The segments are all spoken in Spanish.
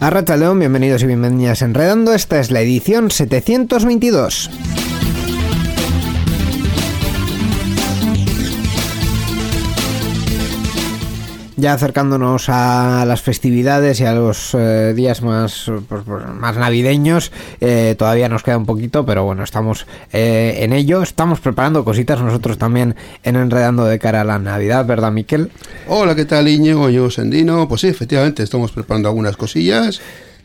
Arracha León, bienvenidos y bienvenidas a Enredando. Esta es la edición 722. Ya acercándonos a las festividades y a los eh, días más, pues, pues, más navideños, eh, todavía nos queda un poquito, pero bueno, estamos eh, en ello. Estamos preparando cositas nosotros también en Enredando de cara a la Navidad, ¿verdad, Miquel? Hola, ¿qué tal, Iñigo? Yo, Sendino. Pues sí, efectivamente, estamos preparando algunas cosillas.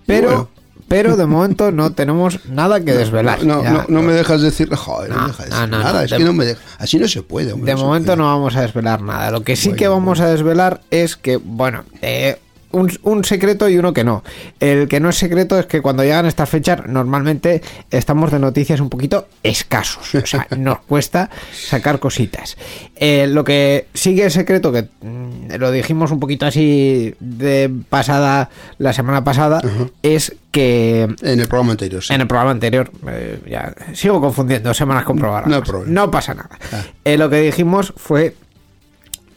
Pero bueno, pero de momento no tenemos nada que desvelar. no, Ya, no, no me dejas decir, joder, no, No, me dejas decir nada, es de- que no me deja, así no se puede. hombre, De momento no vamos a desvelar nada. Lo que sí Bueno, que vamos a desvelar es que, bueno, eh, un, un secreto y uno que no. El que no es secreto es que cuando llegan estas fechas normalmente estamos de noticias un poquito escasos. O sea, nos cuesta sacar cositas. Eh, lo que sigue es secreto, que mm, lo dijimos un poquito así de pasada la semana pasada, es que En el programa anterior, sí. en el programa anterior, eh, ya sigo confundiendo semanas con programas. No pasa nada. Ah. Eh, lo que dijimos fue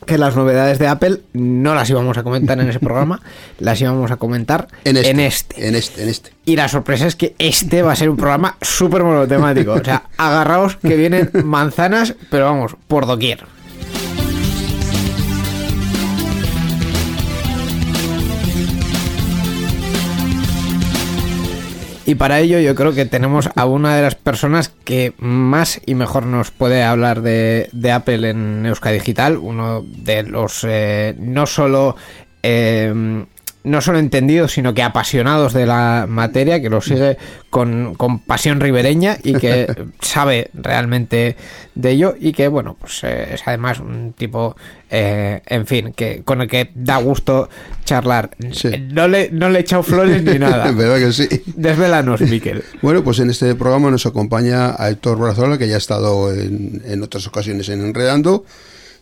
que las novedades de Apple no las íbamos a comentar en ese programa, las íbamos a comentar En este, en este. En este, en este. Y la sorpresa es que este va a ser un programa súper monotemático. O sea, agarraos que vienen manzanas, pero vamos, por doquier. Y para ello yo creo que tenemos a una de las personas que más y mejor nos puede hablar de, Apple en Euska Digital, uno de los eh, no solo eh, no solo entendidos, sino que apasionados de la materia, que lo sigue con, con pasión ribereña y que sabe realmente de ello y que, bueno, pues eh, es además un tipo, eh, en fin, que con el que da gusto charlar. Sí. No, le, no le he echado flores ni nada. ¿Verdad que sí? Desvélanos, Miquel. Bueno, pues en este programa nos acompaña a Héctor Brazola, que ya ha estado en, en otras ocasiones en Enredando,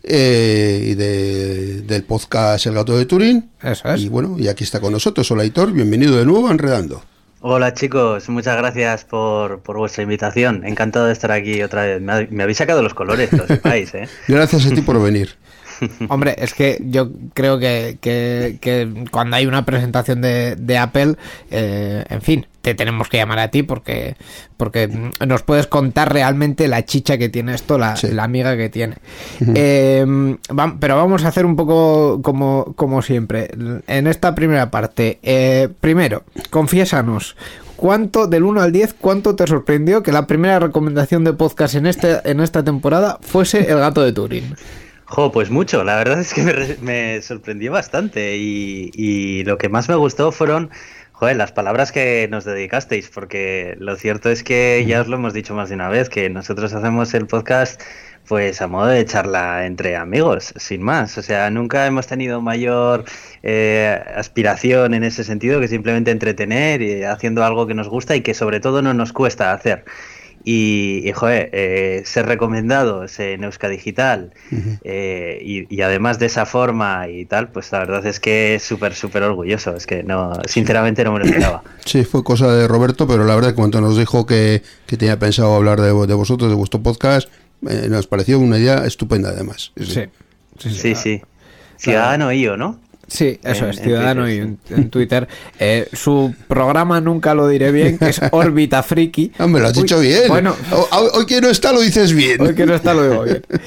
eh, y de- del podcast El Gato de Turín. Eso es. Y bueno, y aquí está con nosotros. Hola, Héctor, bienvenido de nuevo a Enredando. Hola chicos, muchas gracias por, por vuestra invitación. Encantado de estar aquí otra vez. Me, ha- me habéis sacado los colores, lo sepáis, ¿eh? Gracias a ti por venir. Hombre, es que yo creo que, que- que cuando hay una presentación de, de Apple, eh, en fin, te tenemos que llamar a ti porque, porque nos puedes contar realmente la chicha que tiene esto, la, Sí. la amiga que tiene. Eh, vam- pero vamos a hacer un poco como, como siempre. En esta primera parte, eh, primero, confiésanos. ¿Cuánto, del 1 al 10, cuánto te sorprendió que la primera recomendación de podcast en, este, en esta temporada fuese El gato de Turín? Jo, pues mucho, la verdad es que me, me sorprendió bastante y, y lo que más me gustó fueron, joder, las palabras que nos dedicasteis, porque lo cierto es que ya os lo hemos dicho más de una vez, que nosotros hacemos el podcast pues a modo de charla entre amigos, sin más. O sea, nunca hemos tenido mayor eh, aspiración en ese sentido que simplemente entretener y haciendo algo que nos gusta y que sobre todo no nos cuesta hacer. Y, y, joder, eh, ser recomendados en Euska Digital eh, y, y además de esa forma y tal, pues la verdad es que es súper, súper orgulloso. Es que no, sinceramente no me lo esperaba. Sí, fue cosa de Roberto, pero la verdad que cuando nos dijo que, que tenía pensado hablar de, de vosotros, de vuestro podcast, eh, nos pareció una idea estupenda además. Sí. Sí, sí. Ciudadano IO, ¿no? Sí, eso En- es, en Ciudadano y en, en Twitter. Eh, su programa nunca lo diré bien, que es Órbita Friki. Hombre, lo has Uy, dicho bien. Bueno, hoy, hoy que no está lo dices bien. hoy que no está lo digo bien.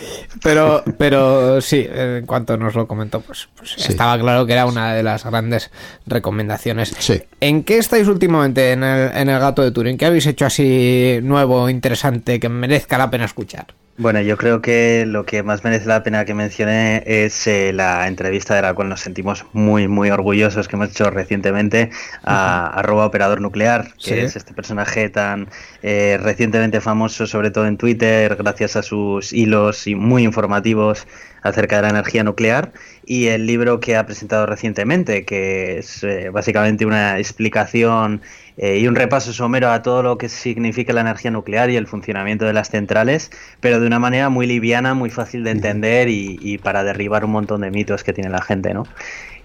Pero, pero sí, en cuanto nos lo comentó, pues, pues Sí. estaba claro que era una de las grandes recomendaciones. Sí. ¿En qué estáis últimamente en el, en el Gato de Turín? ¿Qué habéis hecho así nuevo, interesante, que merezca la pena escuchar? Bueno, yo creo que lo que más merece la pena que mencione es eh, la entrevista de la cual nos sentimos muy, muy orgullosos que hemos hecho recientemente a arroba operador nuclear, que Sí. es este personaje tan eh, recientemente famoso, sobre todo en Twitter, gracias a sus hilos y muy informativos acerca de la energía nuclear y el libro que ha presentado recientemente, que es eh, básicamente una explicación eh, y un repaso somero a todo lo que significa la energía nuclear y el funcionamiento de las centrales, pero de una manera muy liviana, muy fácil de entender y, y para derribar un montón de mitos que tiene la gente, ¿no?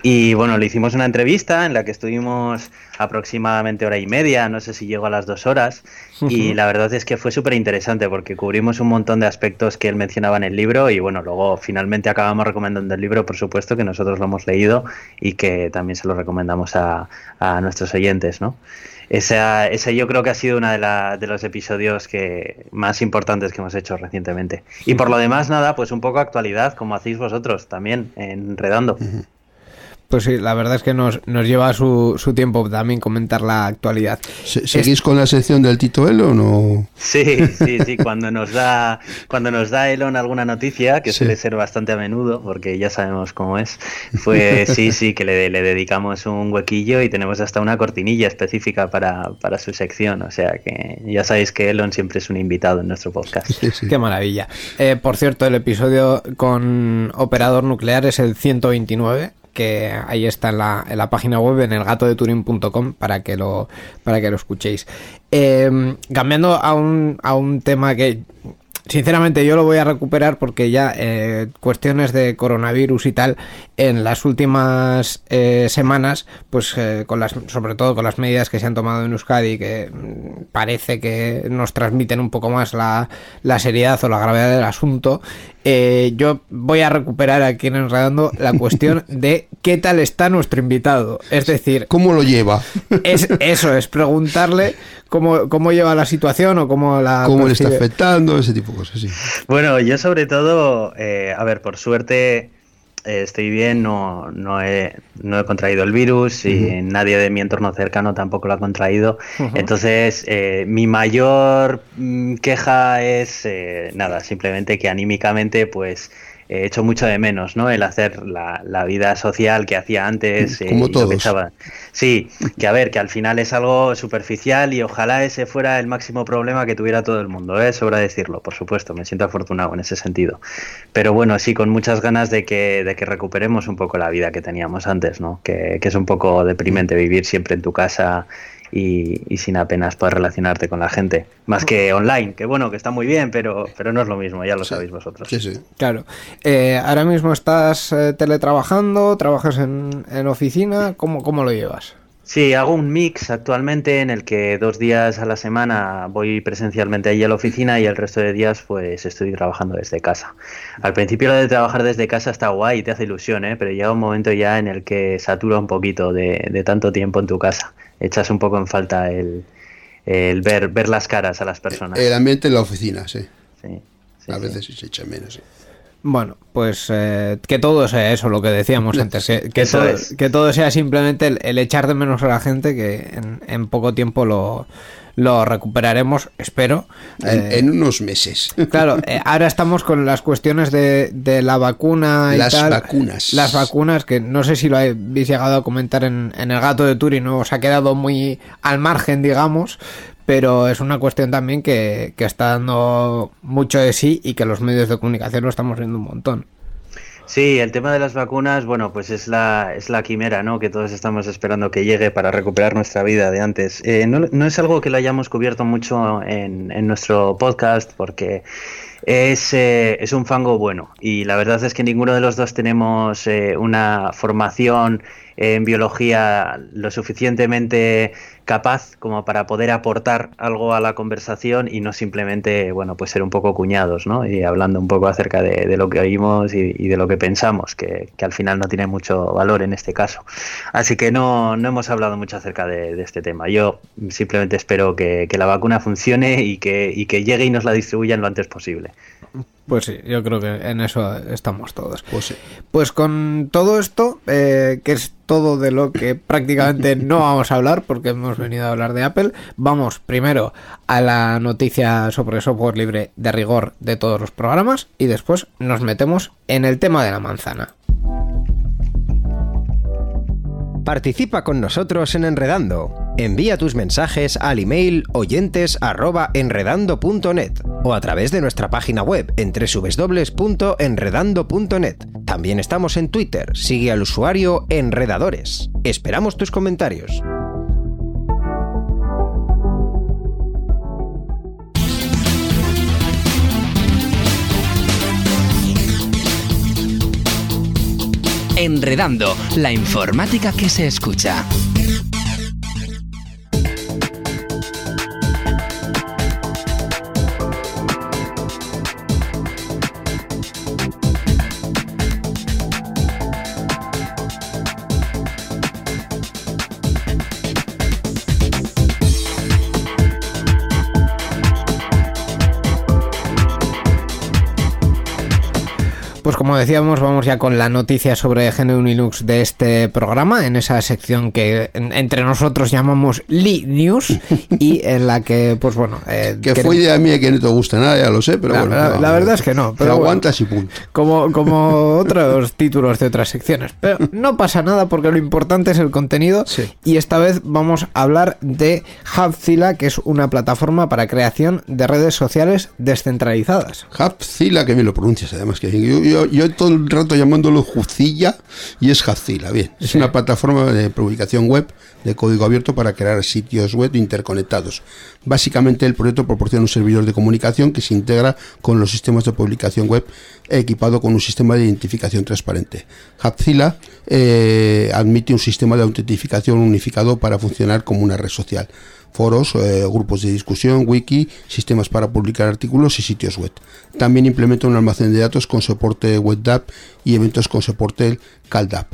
Y bueno, le hicimos una entrevista en la que estuvimos aproximadamente hora y media, no sé si llegó a las dos horas, y la verdad es que fue súper interesante porque cubrimos un montón de aspectos que él mencionaba en el libro y bueno, luego finalmente acabamos recomendando el libro, por supuesto, que nosotros lo hemos leído y que también se lo recomendamos a, a nuestros oyentes, ¿no? Esa, ese yo creo que ha sido uno de, la- de los episodios que más importantes que hemos hecho recientemente. Y por lo demás, nada, pues un poco actualidad, como hacéis vosotros también, enredando. Pues sí, la verdad es que nos, nos lleva su, su tiempo también comentar la actualidad. Se- ¿Seguís con la sección del Tito Elo o no? Sí, sí, sí, cuando nos da, cuando nos da Elon alguna noticia, que Sí. suele ser bastante a menudo, porque ya sabemos cómo es, pues sí, sí, que le, le dedicamos un huequillo y tenemos hasta una cortinilla específica para, para su sección. O sea que ya sabéis que Elon siempre es un invitado en nuestro podcast. Sí, sí. Qué maravilla. Eh, por cierto, el episodio con Operador Nuclear es el 129 que ahí está en la, en la página web en elgatodeturin.com para que lo para que lo escuchéis. Eh, cambiando a un, a un tema que sinceramente yo lo voy a recuperar porque ya eh, cuestiones de coronavirus y tal en las últimas eh, semanas pues eh, con las sobre todo con las medidas que se han tomado en Euskadi que mm, parece que nos transmiten un poco más la, la seriedad o la gravedad del asunto eh, yo voy a recuperar aquí en Enredando la cuestión de qué tal está nuestro invitado es decir ¿Cómo lo lleva? es eso es preguntarle cómo, cómo lleva la situación o cómo la ¿Cómo le está afectando? Ese tipo de cosas, sí. Bueno, yo sobre todo, eh, a ver, por suerte eh, estoy bien, no, no, he, no he contraído el virus y nadie de mi entorno cercano tampoco lo ha contraído. Entonces, eh, mi mayor mm, queja es, eh, nada, simplemente que anímicamente, pues... He hecho mucho de menos, ¿no? El hacer la, la vida social que hacía antes. eh, Como y lo que Sí, que a ver, que al final es algo superficial y ojalá ese fuera el máximo problema que tuviera todo el mundo, ¿eh? Sobra decirlo, por supuesto, me siento afortunado en ese sentido. Pero bueno, sí, con muchas ganas de que, de que recuperemos un poco la vida que teníamos antes, ¿no? Que, que es un poco deprimente vivir siempre en tu casa y, y sin apenas poder relacionarte con la gente. Más que online, que bueno, que está muy bien, pero, pero no es lo mismo, ya lo sabéis vosotros. Sí, sí. Claro. Eh, ahora mismo estás eh, teletrabajando, trabajas en, en oficina, ¿cómo, ¿cómo lo llevas? Sí, hago un mix actualmente en el que dos días a la semana voy presencialmente allí a la oficina y el resto de días pues estoy trabajando desde casa. Al principio lo de trabajar desde casa está guay te hace ilusión, ¿eh? pero llega un momento ya en el que satura un poquito de, de tanto tiempo en tu casa. Echas un poco en falta el, el ver, ver las caras a las personas. El ambiente en la oficina, sí. Sí, sí, A veces sí se echa menos. sí. Bueno, pues eh, que todo sea eso, lo que decíamos antes, que, todo, que todo sea simplemente el, el echar de menos a la gente, que en, en poco tiempo lo, lo recuperaremos, espero. En, Eh, en unos meses. Claro, eh, ahora estamos con las cuestiones de, de la vacuna y Las tal. vacunas. Las vacunas, que no sé si lo habéis llegado a comentar en, en el gato de Turing, ¿no? os ha quedado muy al margen, digamos, pero es una cuestión también que, que está dando mucho de sí y que los medios de comunicación lo estamos viendo un montón. Sí, el tema de las vacunas, bueno, pues es la, es la quimera, ¿no? Que todos estamos esperando que llegue para recuperar nuestra vida de antes. Eh, no, no es algo que lo hayamos cubierto mucho en, en nuestro podcast porque es, eh, es un fango bueno. Y la verdad es que ninguno de los dos tenemos eh, una formación en biología lo suficientemente capaz como para poder aportar algo a la conversación y no simplemente, bueno, pues ser un poco cuñados, ¿no? Y hablando un poco acerca de, lo que oímos y, de lo que pensamos, que, al final no tiene mucho valor en este caso. Así que no, no hemos hablado mucho acerca de, este tema. Yo simplemente espero que, la vacuna funcione y que, y que llegue y nos la distribuyan lo antes posible. Pues sí, yo creo que en eso estamos todos. Pues sí. Pues con todo esto, eh, que es todo de lo que prácticamente no vamos a hablar, porque hemos venido a hablar de Apple, vamos primero a la noticia sobre software libre de rigor de todos los programas y después nos metemos en el tema de la manzana. Participa con nosotros en Enredando. Envía tus mensajes al email oyentes@enredando.net o a través de nuestra página web en www.enredando.net. También estamos en Twitter. Sigue al usuario Enredadores. Esperamos tus comentarios. Enredando, la informática que se escucha. Como decíamos, vamos ya con la noticia sobre GNU Linux de este programa, en esa sección que entre nosotros llamamos Li News y en la que, pues bueno... Eh, que fue idea mía que no te gusta nada, ya lo sé, pero bueno. La, verdad es que no. Pero aguantas y punto. Como, como otros títulos de otras secciones. Pero no pasa nada porque lo importante es el contenido y esta vez vamos a hablar de Hubzilla, que es una plataforma para creación de redes sociales descentralizadas. Hubzilla, que bien lo pronuncias además, que yo, yo, todo el rato llamándolo Jucilla y es Jazila. Bien, es una plataforma de publicación web de código abierto para crear sitios web interconectados. Básicamente el proyecto proporciona un servidor de comunicación que se integra con los sistemas de publicación web equipado con un sistema de identificación transparente. Hubzilla eh, admite un sistema de autentificación unificado para funcionar como una red social foros, eh, grupos de discusión, wiki, sistemas para publicar artículos y sitios web. También implementa un almacén de datos con soporte WebDAV y eventos con soporte CalDAV.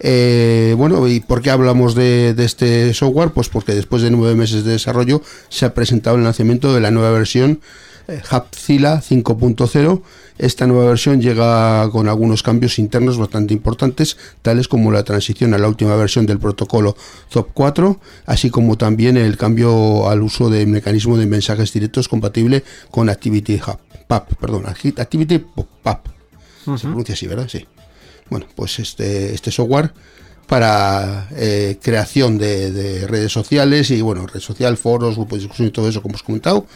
Eh, bueno, ¿y por qué hablamos de, este software? Pues porque después de nueve meses de desarrollo se ha presentado el lanzamiento de la nueva versión eh, 5.0 esta nueva versión llega con algunos cambios internos bastante importantes, tales como la transición a la última versión del protocolo ZOP 4, así como también el cambio al uso del mecanismo de mensajes directos compatible con Activity Hub, PAP, perdón, Activity PAP. Se pronuncia así, ¿verdad? Sí. Bueno, pues este, este software para eh, creación de, de, redes sociales y bueno, red social, foros, grupos de discusión y todo eso como hemos comentado,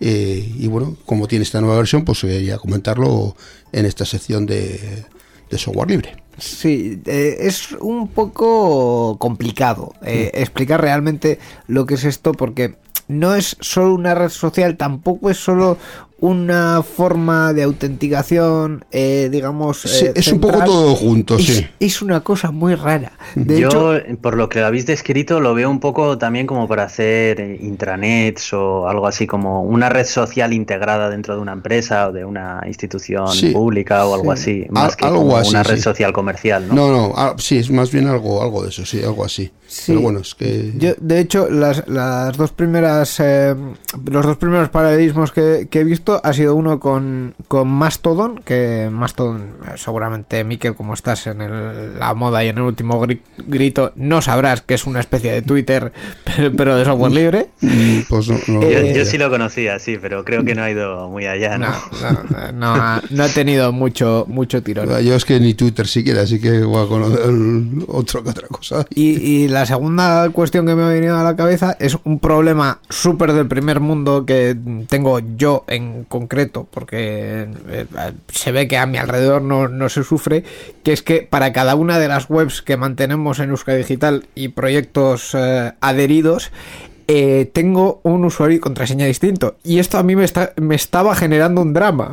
eh, y bueno, como tiene esta nueva versión, pues quería comentarlo en esta sección de, software libre. Sí, eh, es un poco complicado eh, explicar realmente lo que es esto porque no es solo una red social, tampoco es solo una forma de autenticación, eh, digamos. Eh, es un poco todo junto, es, sí. Es una cosa muy rara. De Yo, por lo que habéis descrito, lo veo un poco también como para hacer intranets o algo así, como una red social integrada dentro de una empresa o de una institución pública o algo así, más que como una red social comercial, ¿no? No, no, sí, es más bien algo, algo de eso, sí, algo así. Pero bueno, es que. Yo, de hecho, las, las dos primeras. Eh, los dos primeros paralelismos que he visto ha sido uno con, con Mastodon, que Mastodon, seguramente, Miquel, como estás en la moda y en el último grito, no sabrás que es una especie de Twitter, pero, de software libre. Mm, pues eh, yo, sí lo conocía, sí, pero creo que no ha ido muy allá. No, no, ha, tenido mucho, mucho tirón. Yo es que ni Twitter siquiera, así que voy a conocer otro que otra cosa. Y, y la segunda cuestión que me ha venido a la cabeza es un problema súper del primer mundo que tengo yo en concreto, porque eh, se ve que a mi alrededor no, se sufre, que es que para cada una de las webs que mantenemos en Euskadi Digital y proyectos eh, adheridos, eh, tengo un usuario y contraseña distinto. Y esto a mí me, está, me estaba generando un drama.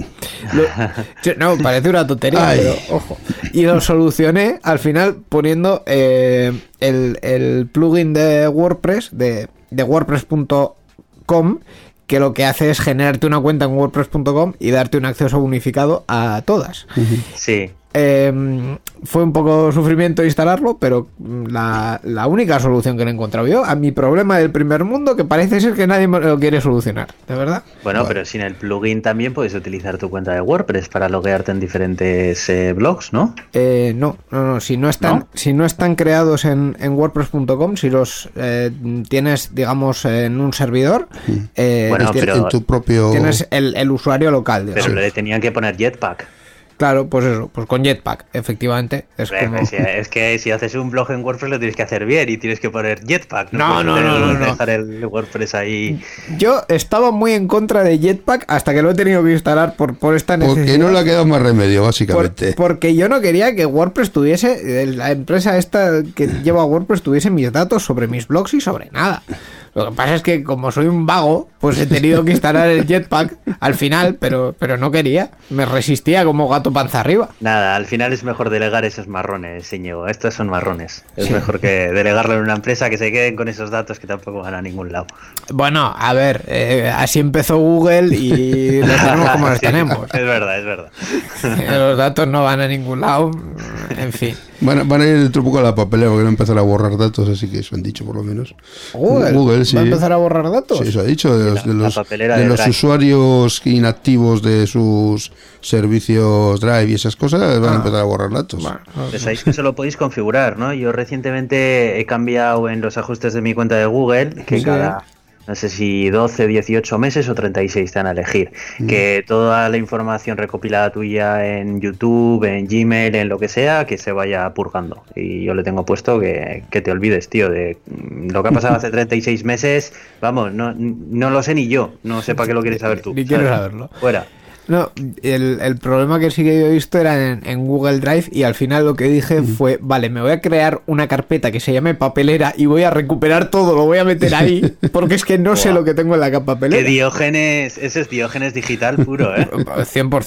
Lo- yo- no, parece una tontería, Ay. pero ojo. Y lo solucioné al final poniendo eh, el, el plugin de WordPress, de, de WordPress.com, que lo que hace es generarte una cuenta en WordPress.com y darte un acceso unificado a todas. Sí. Eh, fue un poco sufrimiento instalarlo, pero mm, la, la única solución que le he encontrado yo a mi problema del primer mundo, que parece ser que nadie me lo quiere solucionar, de verdad. Bueno, pero sin el plugin también puedes utilizar tu cuenta de WordPress para loguearte en diferentes eh, blogs, ¿no? Eh, no, no, no, si no están, ¿No? si no están creados en, en WordPress.com, si los eh, tienes, digamos, en un servidor, eh, Bueno, ti- pero- en tu propio... tienes el, el usuario local, Pero le tenían que poner Jetpack. Claro, pues eso, pues con Jetpack, efectivamente. Es como... si- es que si haces un blog en WordPress lo tienes que hacer bien y tienes que poner Jetpack. No, no, no, no, no. dejar el WordPress ahí. Yo estaba muy en contra de Jetpack hasta que lo he tenido que instalar por, por esta necesidad. Porque no le ha quedado más remedio, Por- básicamente. porque yo no quería que WordPress tuviese, eh, la empresa esta que lleva WordPress tuviese mis datos sobre mis blogs y sobre nada. Lo que pasa es que como soy un vago, pues he tenido que instalar el Jetpack al final, pero, pero no quería. Me resistía como gato panza arriba. Nada, al final es mejor delegar esos marrones, Íñigo. Estos son marrones. Es mejor que delegarlo en una empresa que se queden con esos datos que tampoco van a ningún lado. Bueno, a ver, eh, así empezó Google y los tenemos como los Sí, tenemos. Es verdad, es verdad. Los datos no van a ningún lado. En fin. Van, a- van a ir dentro un poco a la papelera porque van a empezar a borrar datos, así que eso han dicho por lo menos. Google, sí. va a empezar a borrar datos. Sí, eso ha dicho, de los, La- de la los, papelera de de los Drive. usuarios inactivos de sus servicios Drive y esas cosas, van a empezar a borrar datos. Bueno, Pensáis que eso lo podéis configurar, ¿no? Yo recientemente he cambiado en los ajustes de mi cuenta de Google que Sí. cada, no sé si 12, 18 meses o 36 te van a elegir. Mm. Que toda la información recopilada tuya en YouTube, en Gmail, en lo que sea, que se vaya purgando. Y yo le tengo puesto que, que te olvides, tío, de mm, lo que ha pasado hace 36 meses. Vamos, no, no lo sé ni yo. No sé para qué lo quieres saber tú. Ni quiero saberlo. Fuera. No, el, el problema que sí que yo he visto era en, en Google Drive y al final lo que dije fue, vale, me voy a crear una carpeta que se llame papelera y voy a recuperar todo, lo voy a meter ahí, porque es que no sé lo que tengo en la Que papelera. Diógenes, ese es Diógenes digital puro, ¿eh? 100%. O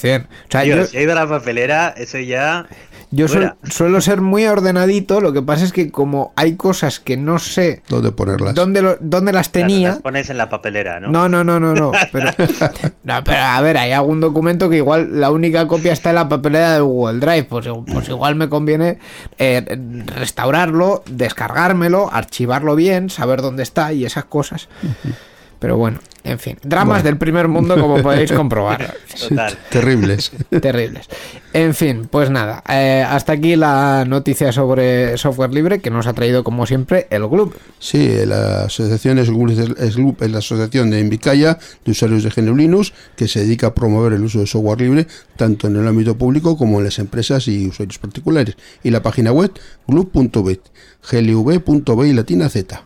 sea, yo, si ha ido a la papelera, eso ya. Yo suel- suelo ser muy ordenadito, lo que pasa es que como hay cosas que no sé ¿Dónde ponerlas? dónde, lo- dónde las Claro, tenía... las pones en la papelera, ¿no? No, no, no, no, no. Pero, no, pero a ver, hay algún documento que igual la única copia está en la papelera de Google Drive. Pues, pues igual me conviene eh, restaurarlo, descargármelo, archivarlo bien, saber dónde está y esas cosas. Pero bueno, en fin. Dramas del primer mundo, como podéis comprobar. Total. Terribles. Terribles. En fin, pues nada. eh, hasta aquí la noticia sobre software libre que nos ha traído, como siempre, el Gloop. Sí, la asociación es SGLUP es la asociación de Invicaya de usuarios de GNU Linux que se dedica a promover el uso de software libre tanto en el ámbito público como en las empresas y usuarios particulares. Y la página web glup.bet, glv.b y latina z.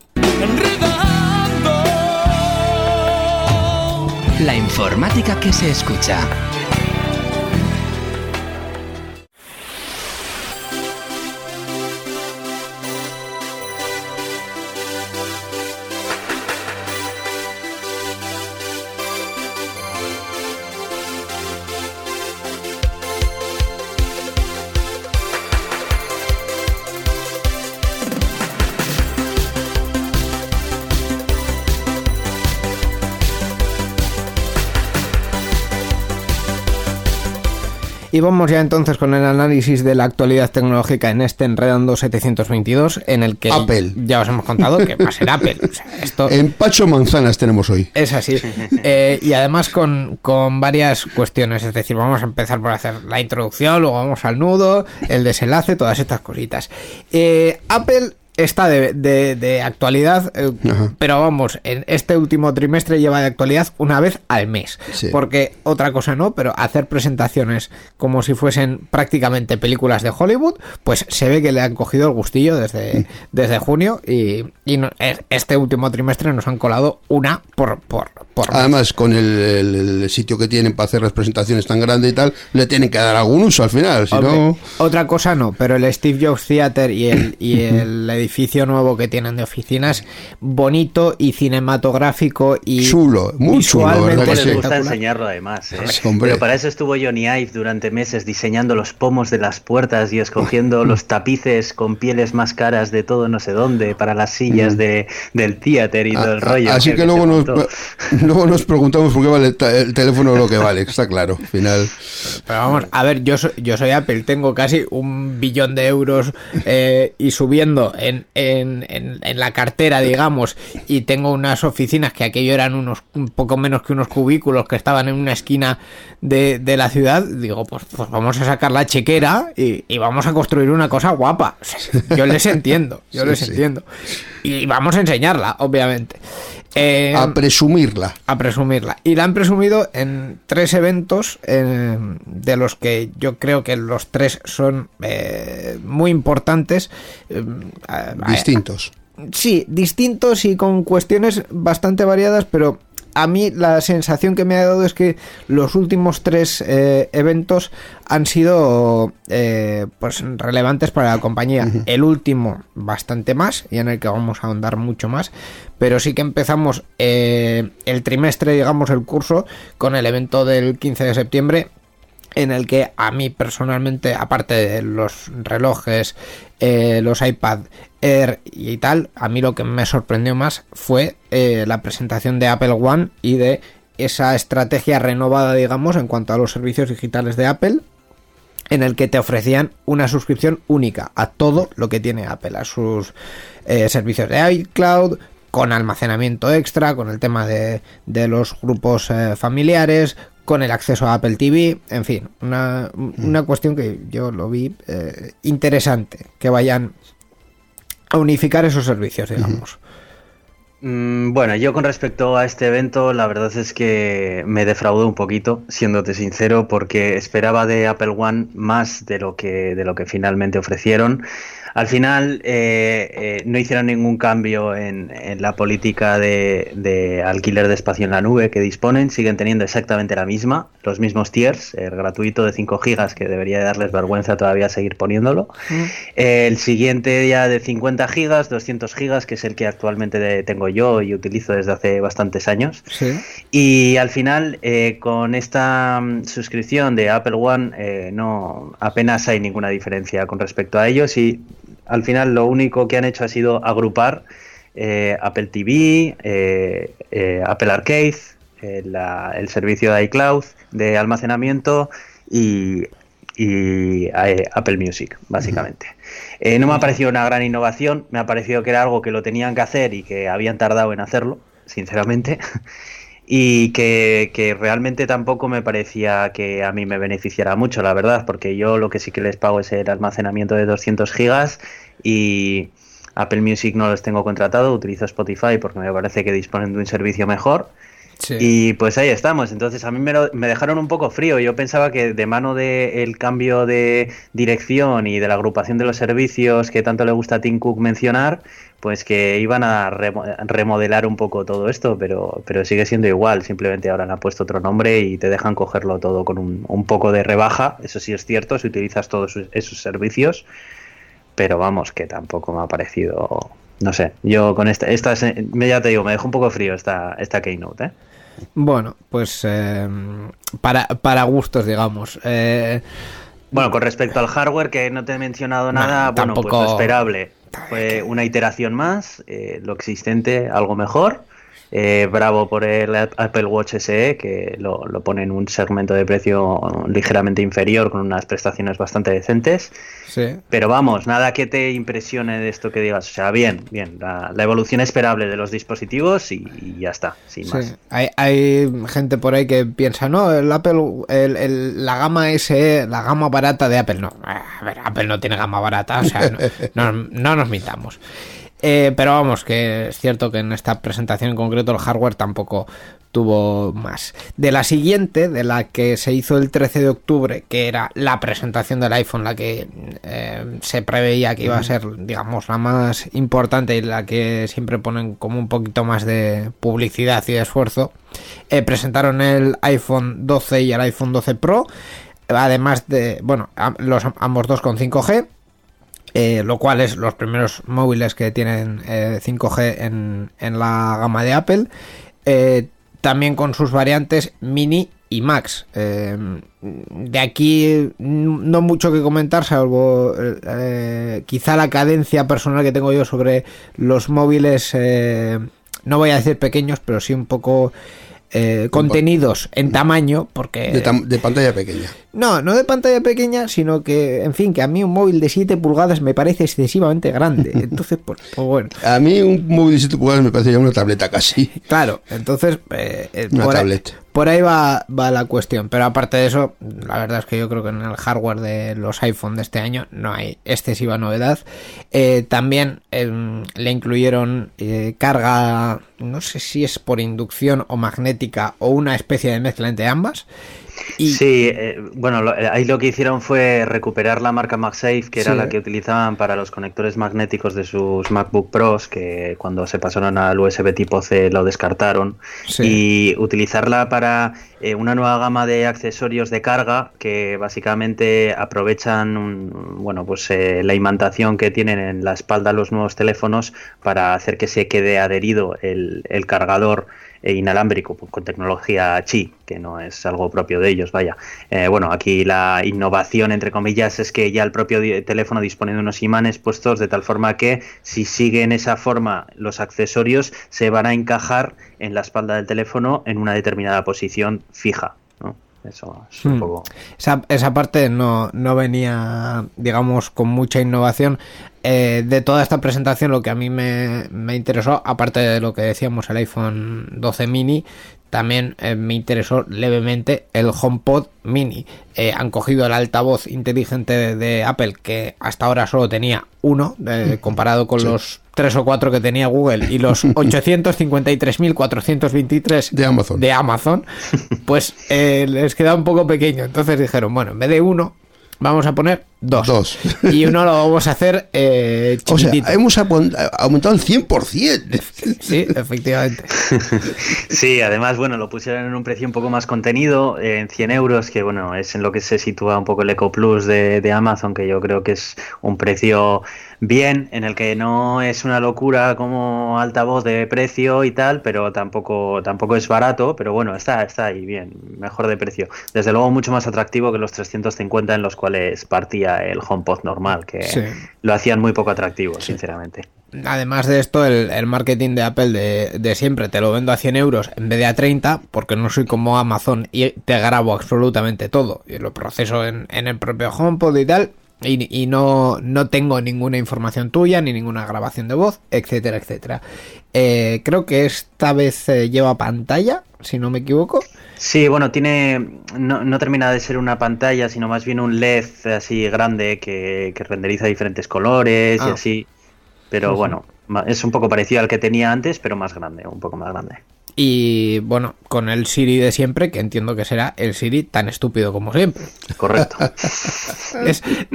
La informática que se escucha. Y vamos ya entonces con el análisis de la actualidad tecnológica en este Enredando 722, en el que Apple. ya os hemos contado que va a ser Apple. O sea, esto Empacho manzanas tenemos hoy. es así. Eh, y además con, con varias cuestiones. Es decir, vamos a empezar por hacer la introducción, luego vamos al nudo, el desenlace, todas estas cositas. Eh, Apple está de, de- de actualidad, eh, pero vamos, en este último trimestre lleva de actualidad una vez al mes. Sí. Porque otra cosa no, pero hacer presentaciones como si fuesen prácticamente películas de Hollywood, pues se ve que le han cogido el gustillo desde, desde junio y, y no- es- este último trimestre nos han colado una por, por, por mes. Además, con el, el- el sitio que tienen para hacer las presentaciones tan grande y tal, le tienen que dar algún uso al final. Si no, Otra cosa no, pero el Steve Jobs Theater y el, y el edificio nuevo que tienen de oficinas bonito y cinematográfico y Chulo, muy chulo, visualmente ¿verdad que les gusta enseñarlo además, ¿eh? Pero para eso estuvo Johnny Ive durante meses diseñando los pomos de las puertas y escogiendo los tapices con pieles más caras de todo no sé dónde para las sillas de, del theater y todo el rollo. Mm. Así que luego nos, luego nos preguntamos por qué vale el, teléfono lo que vale, está claro. Al final, Pero vamos, a ver, yo soy, yo soy Apple, tengo casi un billón de euros eh, y subiendo en, en, en- en la cartera, digamos, y tengo unas oficinas que aquello eran unos un poco menos que unos cubículos que estaban en una esquina de, de la ciudad, digo, pues, pues vamos a sacar la chequera y, y vamos a construir una cosa guapa. Yo les entiendo, yo Sí, les sí. entiendo. Y vamos a enseñarla, obviamente. Eh, a presumirla. a presumirla. Y la han presumido en tres eventos, eh, de los que yo creo que los tres son eh, muy importantes. Distintos. Sí, distintos y con cuestiones bastante variadas, pero a mí la sensación que me ha dado es que los últimos tres eh, eventos han sido eh, pues relevantes para la compañía. El último bastante más y en el que vamos a ahondar mucho más, pero sí que empezamos eh, el trimestre, digamos, el curso con el evento del 15 de septiembre en el que a mí personalmente, aparte de los relojes, eh, los iPad Y tal, a mí lo que me sorprendió más fue eh, la presentación de Apple One y de esa estrategia renovada, digamos, en cuanto a los servicios digitales de Apple, en el que te ofrecían una suscripción única a todo lo que tiene Apple, a sus eh, servicios de iCloud, con almacenamiento extra, con el tema de, de los grupos eh, familiares, con el acceso a Apple TV, en fin, una, una cuestión que yo lo vi eh, interesante, que vayan a unificar esos servicios, digamos. Mm, Bueno, yo con respecto a este evento, la verdad es que me defraudó un poquito, siéndote sincero, porque esperaba de Apple One más de lo que, de lo que finalmente ofrecieron. Al final eh, eh, no hicieron ningún cambio en, en la política de, de alquiler de espacio en la nube que disponen, siguen teniendo exactamente la misma, los mismos tiers, el gratuito de 5 gigas que debería de darles vergüenza todavía seguir poniéndolo. El siguiente ya de 50 gigas, 200 gigas, que es el que actualmente tengo yo y utilizo desde hace bastantes años. Sí. Y al final, eh, con esta mm, suscripción de Apple One, eh, no apenas hay ninguna diferencia con respecto a ellos. Y al final, lo único que han hecho ha sido agrupar eh, Apple TV, eh, eh, Apple Arcade, la- el servicio de iCloud de almacenamiento y, y Apple Music, básicamente. No me ha parecido una gran innovación, me ha parecido que era algo que lo tenían que hacer y que habían tardado en hacerlo, sinceramente. Y que, que realmente tampoco me parecía que a mí me beneficiara mucho, la verdad, porque yo lo que sí que les pago es el almacenamiento de 200 gigas y Apple Music no los tengo contratado, utilizo Spotify porque me parece que disponen de un servicio mejor. Y pues ahí estamos. Entonces a mí me, lo- me dejaron un poco frío. Yo pensaba que de mano del cambio de dirección y de la agrupación de los servicios que tanto le gusta a Tim Cook mencionar, pues que iban a remo- remodelar un poco todo esto, pero, pero sigue siendo igual. Simplemente ahora le han puesto otro nombre y te dejan cogerlo todo con un, poco de rebaja. Eso sí es cierto, si utilizas todos sus- esos servicios. Pero vamos, que tampoco me ha parecido... No sé, yo con esta, esta ya te digo, me dejó un poco frío esta, esta Keynote, ¿eh? Bueno, pues eh, para, para gustos, digamos. Eh, Bueno, con respecto al hardware, que no te he mencionado Nah, nada, bueno, pues lo esperable. Fue una iteración más, eh, lo existente algo mejor. Eh, bravo por el Apple Watch SE, que lo, lo pone en un segmento de precio ligeramente inferior, con unas prestaciones bastante decentes. sí. Pero vamos, nada que te impresione de esto que digas. O sea, bien, bien, la, la evolución esperable de los dispositivos y, y ya está, sin Sí, más. hay, hay gente por ahí que piensa, no, el Apple, el, el- la gama SE, la gama barata de Apple, no, a ver, Apple no tiene gama barata, o sea, no, no- no nos mintamos. Eh, pero vamos, que es cierto que en esta presentación en concreto el hardware tampoco tuvo más. De la siguiente, de la que se hizo el 13 de octubre, que era la presentación del iPhone, la que eh, se preveía que iba a ser, digamos, la más importante y la que siempre ponen como un poquito más de publicidad y de esfuerzo, eh, presentaron el iPhone 12 y el iPhone 12 Pro, además de, bueno, los, ambos dos con 5G. Eh, lo cual es los primeros móviles que tienen 5G en, en, la gama de Apple. también con sus variantes mini y Max. de aquí no mucho que comentar, salvo quizá la cadencia personal que tengo yo sobre los móviles, no voy a decir pequeños, pero sí un poco eh, contenidos en tamaño, porque... De, pantalla pequeña. No, no de pantalla pequeña, sino que, en fin, que a mí un móvil de 7 pulgadas me parece excesivamente grande. Entonces, pues, pues bueno. A mí un móvil de 7 pulgadas me parece ya una tableta casi. Claro, entonces... Eh, eh una tableta por ahí va, va, la cuestión. Pero aparte de eso, la verdad es que yo creo que en el hardware de los iPhone de este año no hay excesiva novedad. Eh, también em, le incluyeron eh, carga, no sé si es por inducción o magnética o una especie de mezcla entre ambas. Sí, eh, bueno, eh, ahí lo que hicieron fue recuperar la marca MagSafe, que era la que utilizaban para los conectores magnéticos de sus MacBook Pros, que cuando se pasaron al USB tipo C lo descartaron, y utilizarla para eh, una nueva gama de accesorios de carga que básicamente aprovechan bueno, pues, la imantación que tienen en la espalda los nuevos teléfonos para hacer que se quede adherido el, el cargador inalámbrico pues, con tecnología Qi, que no es algo propio de ellos, vaya. Eh, bueno, aquí la innovación, entre comillas, es que ya el propio teléfono dispone de unos imanes puestos de tal forma que si siguen esa forma los accesorios se van a encajar en la espalda del teléfono en una determinada posición fija. Eso es un hmm. poco... Esa, esa parte no, no, venía, digamos, con mucha innovación. Eh, de toda esta presentación, lo que a mí me, me, interesó, aparte de lo que decíamos, el iPhone 12 mini, también eh, me interesó levemente el HomePod Mini. Eh, han cogido el altavoz inteligente de, Apple, que hasta ahora solo tenía uno, comparado con los tres o cuatro que tenía Google y los 853.423 de Amazon. de Amazon, pues eh, les queda un poco pequeño. Entonces dijeron, bueno, en vez de uno, vamos a poner dos. Dos. Y uno lo vamos a hacer eh, O sea, hemos aumentado el 100%. Sí, efectivamente. Sí, además, bueno, lo pusieron en un precio un poco más contenido, en 100 euros, que bueno, es en lo que se sitúa un poco el Eco Plus de, de Amazon, que yo creo que es un precio bien, en el que no es una locura como altavoz de precio y tal, pero tampoco, tampoco es barato, pero bueno, está, está ahí bien, mejor de precio. Desde luego mucho más atractivo que los 350 en los cuales partía el HomePod normal, que lo hacían muy poco atractivo, sinceramente. Además de esto, el, marketing de Apple de, de, siempre, te lo vendo a 100 euros en vez de a 30, porque no soy como Amazon y te grabo absolutamente todo. Y lo proceso en, en el propio HomePod y tal, y, no, no, tengo ninguna información tuya, ni ninguna grabación de voz, etcétera, etcétera. Eh, creo que esta vez eh, lleva pantalla, si no me equivoco. Sí, bueno, tiene. No, no, termina de ser una pantalla, sino más bien un LED así grande que, que renderiza diferentes colores y ah. así. Pero bueno, es un poco parecido al que tenía antes, pero más grande, un poco más grande. Y bueno, con el Siri de siempre, que entiendo que será el Siri tan estúpido como siempre. Correcto.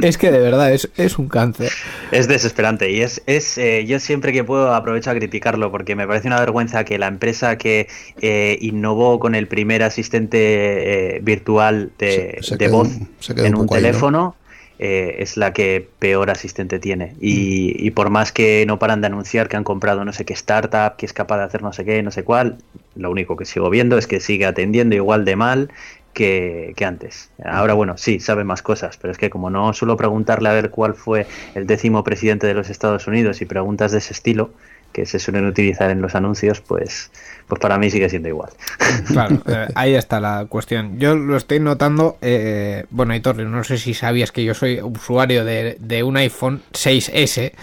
es, que de verdad es, es, un cáncer. Es desesperante y es, es eh, yo siempre que puedo aprovecho a criticarlo porque me parece una vergüenza que la empresa que eh, innovó con el primer asistente eh, virtual de, voz en un, teléfono. Eh, es la que peor asistente tiene. Y, por más que no paran de anunciar que han comprado no sé qué startup, que es capaz de hacer no sé qué, no sé cuál, lo único que sigo viendo es que sigue atendiendo igual de mal que, que, antes. Ahora, bueno, sí, sabe más cosas, pero es que como no suelo preguntarle a ver cuál fue el décimo presidente de los Estados Unidos y preguntas de ese estilo, que se suelen utilizar en los anuncios, pues, pues para mí sigue siendo igual. Claro, eh, ahí está la cuestión. Yo lo estoy notando, eh, bueno, Aitor, no sé si sabías que yo soy usuario de, de un iPhone 6S,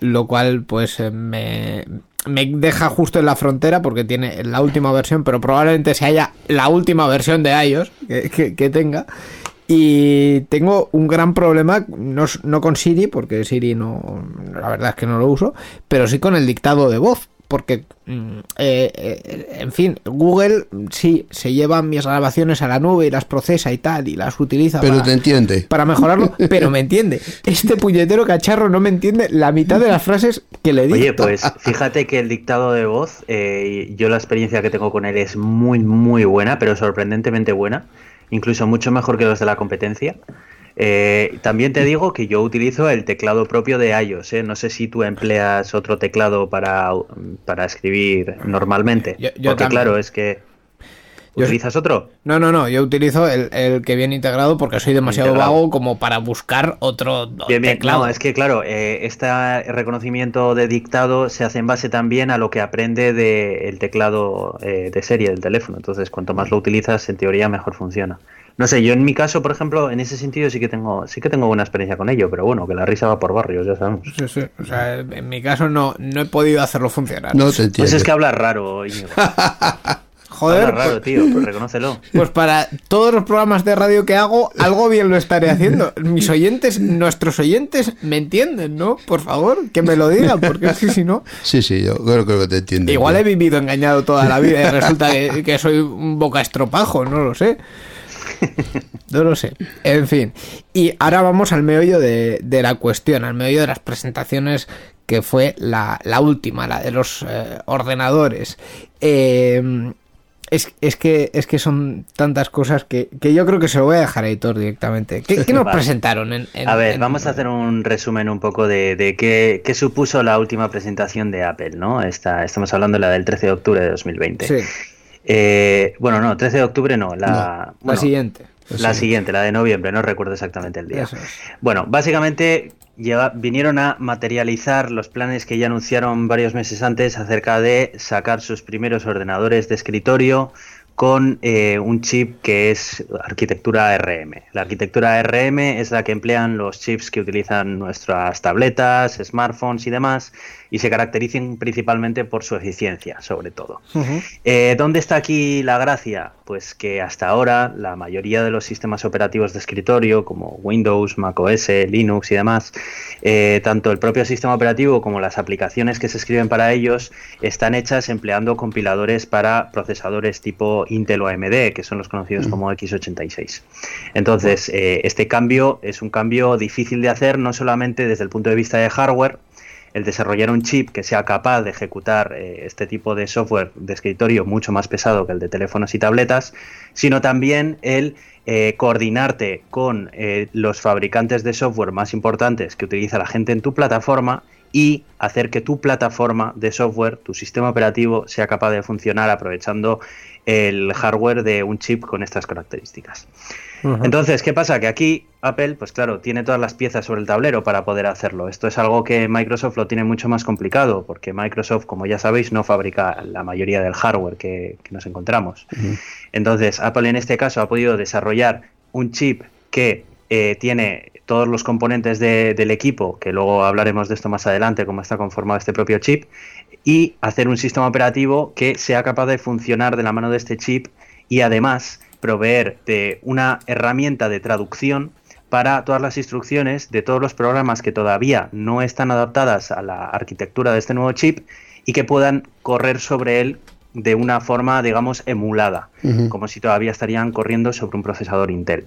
lo cual pues eh, me, me deja justo en la frontera porque tiene la última versión, pero probablemente se haya la última versión de iOS que tenga. Y tengo un gran problema, no, no, con Siri, porque Siri no, la verdad es que no lo uso, pero sí con el dictado de voz, porque, mm, eh, eh, en fin, Google sí se lleva mis grabaciones a la nube y las procesa y tal, y las utiliza pero para, te entiende. para mejorarlo, pero me entiende. Este puñetero cacharro no me entiende la mitad de las frases que le digo. Oye, pues fíjate que el dictado de voz, eh, yo la experiencia que tengo con él es muy, muy buena, pero sorprendentemente buena incluso mucho mejor que los de la competencia. Eh, también te digo que yo utilizo el teclado propio de iOS. ¿eh? No sé si tú empleas otro teclado para, para escribir normalmente. Yo- yo Porque también. claro, es que... Yo- ¿Utilizas otro? No, no, no, yo utilizo el, el que viene integrado porque soy demasiado Integrado. vago como para buscar otro Bien, bien. teclado. No, es que claro, eh, este reconocimiento de dictado se hace en base también a lo que aprende del teclado eh, de serie del teléfono. Entonces, cuanto más lo utilizas, en teoría mejor funciona. No sé, yo en mi caso, por ejemplo, en ese sentido sí que tengo, sí que tengo buena experiencia con ello, pero bueno, que la risa va por barrios, ya sabemos. Sí, sí, O sea, en mi caso no, no he podido hacerlo funcionar. No te entiendo. Pues es que hablas raro, Íñigo. Joder, hablas raro, pues, tío, pues reconócelo. pues para todos los programas de radio que hago, algo bien lo estaré haciendo. Mis oyentes, nuestros oyentes, me entienden, ¿no? Por favor, que me lo digan, porque es que si no... Sí, sí, yo creo, creo que te entiendo. Igual he vivido engañado toda la vida y resulta que, que soy un boca estropajo, no lo sé. No lo sé. En fin. Y ahora vamos al meollo de, de la cuestión, al meollo de las presentaciones que fue la, la última, la de los eh, ordenadores. Eh, es, es que, es que son tantas cosas que, que yo creo que se lo voy a dejar a Editor directamente. ¿Qué, qué nos Vale. presentaron? En, en- A ver, en- vamos a hacer un resumen un poco de, de qué, qué supuso la última presentación de Apple, ¿no? Esta, estamos hablando de la del 13 de octubre de 2020. Sí, Eh, bueno, no, 13 de octubre no, la, la bueno, siguiente. la siguiente, la de noviembre, no recuerdo exactamente el día. Es. Bueno, básicamente vinieron a materializar los planes que ya anunciaron varios meses antes acerca de sacar sus primeros ordenadores de escritorio con eh, un chip que es arquitectura ARM. La arquitectura ARM es la que emplean los chips que utilizan nuestras tabletas, smartphones y demás, y se caracterizan principalmente por su eficiencia, sobre todo. Eh, ¿Dónde está aquí la gracia? Pues que hasta ahora la mayoría de los sistemas operativos de escritorio, como Windows, macOS, Linux y demás, eh, tanto el propio sistema operativo como las aplicaciones que se escriben para ellos están hechas empleando compiladores para procesadores tipo Intel o AMD, que son los conocidos como x86. Entonces, eh, este cambio es un cambio difícil de hacer, no solamente desde el punto de vista de hardware, el desarrollar un chip que sea capaz de ejecutar eh, este tipo de software de escritorio mucho más pesado que el de teléfonos y tabletas, sino también el eh, coordinarte con eh, los fabricantes de software más importantes que utiliza la gente en tu plataforma y hacer que tu plataforma de software, tu sistema operativo, sea capaz de funcionar aprovechando el hardware de un chip con estas características. Entonces, ¿qué pasa? Que aquí Apple, pues claro, tiene todas las piezas sobre el tablero para poder hacerlo. Esto es algo que Microsoft lo tiene mucho más complicado, porque Microsoft, como ya sabéis, no fabrica la mayoría del hardware que, que nos encontramos. Entonces, Apple en este caso ha podido desarrollar un chip que eh, tiene todos los componentes de- del equipo, que luego hablaremos de esto más adelante, cómo está conformado este propio chip, y hacer un sistema operativo que sea capaz de funcionar de la mano de este chip y además proveer de una herramienta de traducción para todas las instrucciones de todos los programas que todavía no están adaptadas a la arquitectura de este nuevo chip y que puedan correr sobre él de una forma, digamos, emulada, como si todavía estarían corriendo sobre un procesador Intel.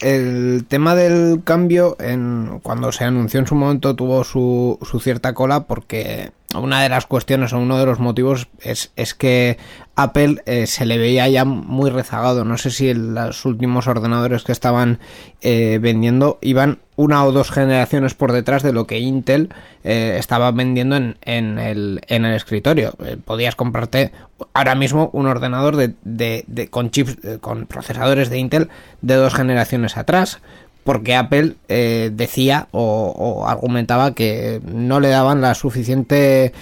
El tema del cambio, en, cuando se anunció en su momento, tuvo su, su cierta cola porque una de las cuestiones o uno de los motivos es, es que Apple eh, se le veía ya muy rezagado. No sé si los últimos ordenadores que estaban eh, vendiendo iban una o dos generaciones por detrás de lo que Intel eh, estaba vendiendo en, en el, en el escritorio. Eh, podías comprarte ahora mismo un ordenador de, de- de- con chips, eh, con procesadores de Intel de dos generaciones atrás. Porque Apple eh, decía o, o argumentaba que no le daban la suficiente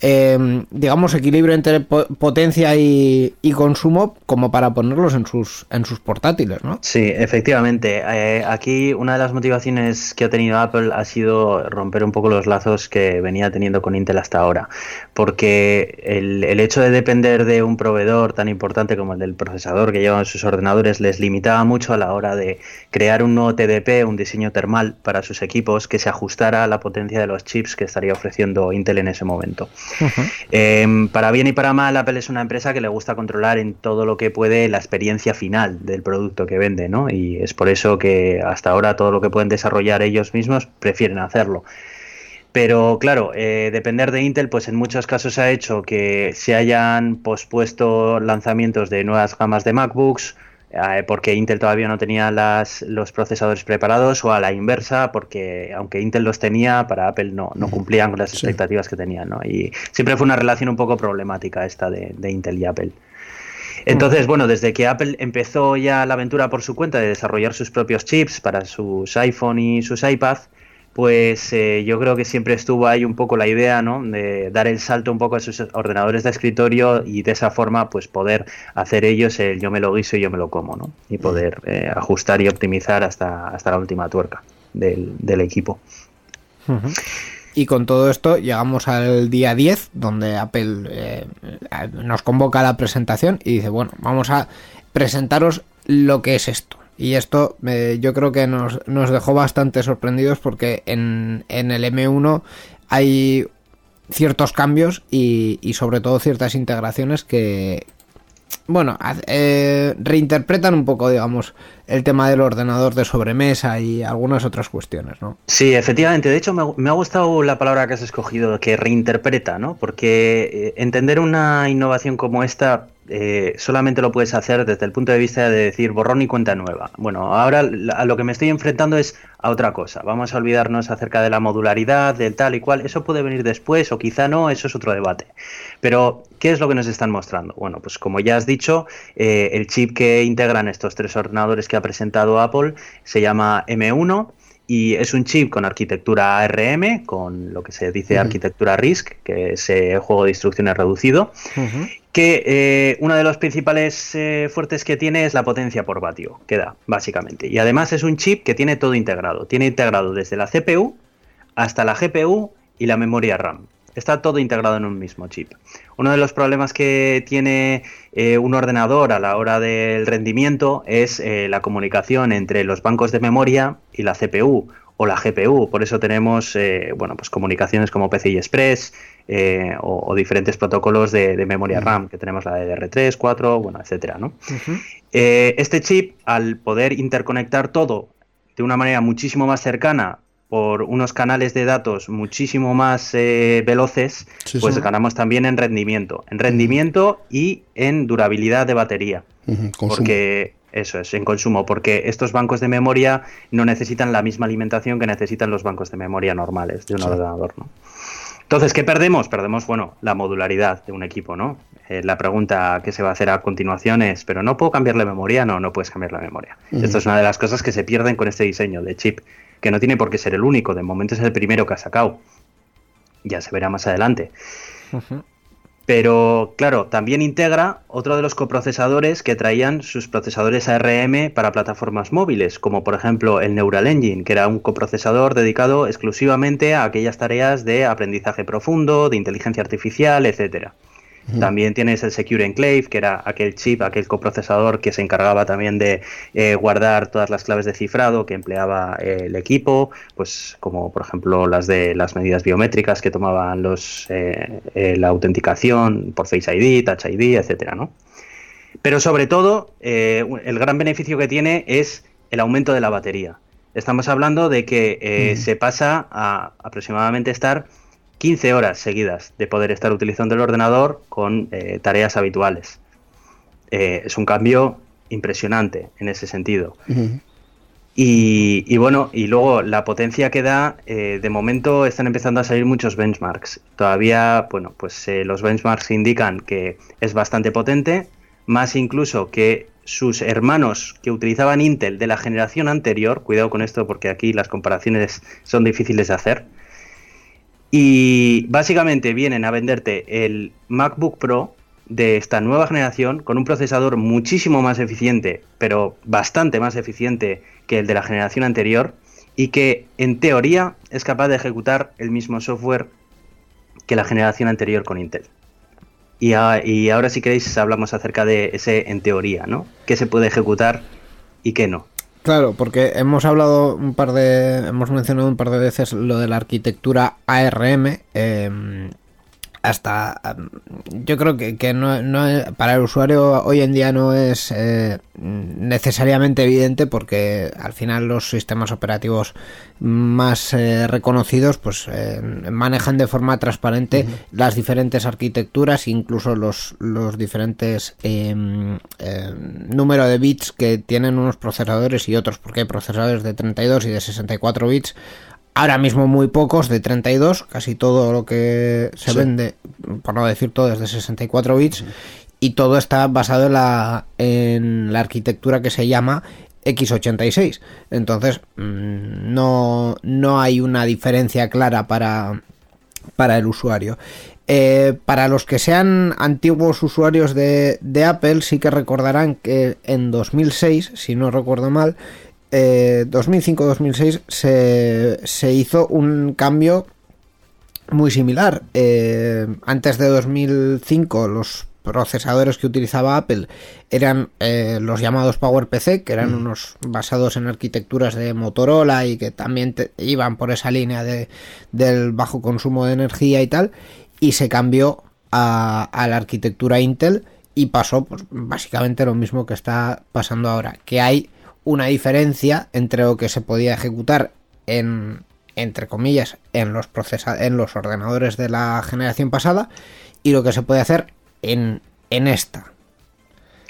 eh, digamos, equilibrio entre po- potencia y, y consumo como para ponerlos en sus, en sus portátiles, ¿no? Sí, efectivamente. Eh, aquí una de las motivaciones que ha tenido Apple ha sido romper un poco los lazos que venía teniendo con Intel hasta ahora. Porque el, el hecho de depender de un proveedor tan importante como el del procesador que llevan sus ordenadores les limitaba mucho a la hora de crear un nuevo TDP, un diseño termal para sus equipos que se ajustara a la potencia de los chips que estaría ofreciendo Intel en ese momento. Eh, para bien y para mal, Apple es una empresa que le gusta controlar en todo lo que puede la experiencia final del producto que vende, ¿no? Y es por eso que hasta ahora todo lo que pueden desarrollar ellos mismos prefieren hacerlo. Pero claro, eh, depender de Intel, pues en muchos casos ha hecho que se hayan pospuesto lanzamientos de nuevas gamas de MacBooks, porque Intel todavía no tenía las, los procesadores preparados o a la inversa, porque aunque Intel los tenía, para Apple no, no cumplían con las expectativas que tenían. ¿no? Y siempre fue una relación un poco problemática esta de, de Intel y Apple. Entonces, bueno, desde que Apple empezó ya la aventura por su cuenta de desarrollar sus propios chips para sus iPhone y sus iPad, pues eh, yo creo que siempre estuvo ahí un poco la idea, ¿no? De dar el salto un poco a sus ordenadores de escritorio y de esa forma, pues poder hacer ellos el yo me lo guiso y yo me lo como, ¿no? Y poder eh, ajustar y optimizar hasta, hasta la última tuerca del, del equipo. Y con todo esto llegamos al día 10, donde Apple eh, nos convoca a la presentación y dice, bueno, vamos a presentaros lo que es esto. Y esto eh, yo creo que nos, nos, dejó bastante sorprendidos porque en, en el M1 hay ciertos cambios y, y, sobre todo ciertas integraciones que, bueno, eh, reinterpretan un poco, digamos, el tema del ordenador de sobremesa y algunas otras cuestiones, ¿no? Sí, efectivamente. De hecho, me, ha gustado la palabra que has escogido, que reinterpreta, ¿no? Porque eh, entender una innovación como esta eh, solamente lo puedes hacer desde el punto de vista de decir borrón y cuenta nueva. Bueno, ahora a lo que me estoy enfrentando es a otra cosa. Vamos a olvidarnos acerca de la modularidad, del tal y cual. Eso puede venir después o quizá no, eso es otro debate. Pero, ¿qué es lo que nos están mostrando? Bueno, pues como ya has dicho, eh, el chip que integran estos tres ordenadores que ha presentado Apple se llama M1 y es un chip con arquitectura ARM, con lo que se dice uh -huh. arquitectura RISC, que es eh, juego de instrucciones reducido, uh -huh. que eh, uno de los principales eh, fuertes que tiene es la potencia por vatio, que da, básicamente. Y además es un chip que tiene todo integrado. Tiene integrado desde la CPU hasta la GPU y la memoria RAM. Está todo integrado en un mismo chip. Uno de los problemas que tiene eh, un ordenador a la hora del rendimiento es eh, la comunicación entre los bancos de memoria y la CPU o la GPU. Por eso tenemos eh, bueno, pues comunicaciones como PCI Express o, o, diferentes protocolos de, de memoria uh -huh. RAM, que tenemos la de DR3, 4, bueno, etcétera. ¿no? Uh -huh. este chip, al poder interconectar todo de una manera muchísimo más cercana por unos canales de datos muchísimo más eh, veloces, sí, pues sí. ganamos también en rendimiento. En rendimiento uh -huh. y en durabilidad de batería. Uh -huh. Porque eso es, en consumo, porque estos bancos de memoria no necesitan la misma alimentación que necesitan los bancos de memoria normales de un sí. ordenador, ¿no? Entonces, ¿qué perdemos? Perdemos, bueno, la modularidad de un equipo, ¿no? Eh, la pregunta que se va a hacer a continuación es, ¿pero no puedo cambiar la memoria? No, no puedes cambiar la memoria. Uh -huh. Esto es una de las cosas que se pierden con este diseño de chip que no tiene por qué ser el único, de momento es el primero que ha sacado. Ya se verá más adelante. Uh -huh. Pero claro, también integra otro de los coprocesadores que traían sus procesadores ARM para plataformas móviles, como por ejemplo el Neural Engine, que era un coprocesador dedicado exclusivamente a aquellas tareas de aprendizaje profundo, de inteligencia artificial, También tienes el Secure Enclave, que era aquel chip, aquel coprocesador que se encargaba también de eh, guardar todas las claves de cifrado que empleaba eh, el equipo, pues como por ejemplo las de las medidas biométricas que tomaban los eh, la autenticación por Face ID, Touch ID, etcétera, ¿no? Pero sobre todo, el gran beneficio que tiene es el aumento de la batería. Estamos hablando de que se pasa a aproximadamente estar 15 horas seguidas de poder estar utilizando el ordenador con eh, tareas habituales. Eh, es un cambio impresionante en ese sentido. Uh -huh. y, y, bueno, y luego la potencia que da, eh, de momento están empezando a salir muchos benchmarks. Todavía, bueno, pues los benchmarks indican que es bastante potente, más incluso que sus hermanos que utilizaban Intel de la generación anterior, cuidado con esto porque aquí las comparaciones son difíciles de hacer, y básicamente vienen a venderte el MacBook Pro de esta nueva generación con un procesador muchísimo más eficiente, pero bastante más eficiente que el de la generación anterior y que en teoría es capaz de ejecutar el mismo software que la generación anterior con Intel. Y, y ahora si queréis hablamos acerca de ese en teoría, ¿no? ¿Qué se puede ejecutar y qué no? Claro, porque hemos hablado un par de. Hemos mencionado un par de veces lo de la arquitectura ARM. Eh, hasta yo creo que, que no, no- para el usuario hoy en día no es eh, necesariamente evidente porque al final los sistemas operativos más eh, reconocidos pues eh, manejan de forma transparente las diferentes arquitecturas incluso los los diferentes eh, eh, número de bits que tienen unos procesadores y otros. Porque hay procesadores de 32 y de 64 bits Ahora mismo muy pocos de 32, casi todo lo que se vende, por no decir todo, es de 64 bits y todo está basado en la, en la arquitectura que se llama x86. Entonces, mm, no, no hay una diferencia clara para, para el usuario. Eh, para los que sean antiguos usuarios de, de Apple, sí que recordarán que en 2006, si no recuerdo mal, eh, 2005-2006 se, se hizo un cambio muy similar. Eh, antes de 2005 los procesadores que utilizaba Apple eran eh, los llamados PowerPC, que eran unos basados en arquitecturas de Motorola y que también te- iban por esa línea de, del bajo consumo de energía y tal, y se cambió a, a la arquitectura Intel y pasó pues, básicamente lo mismo que está pasando ahora, que hay una diferencia entre lo que se podía ejecutar en entre comillas en los procesa en los ordenadores de la generación pasada y lo que se puede hacer en, en esta.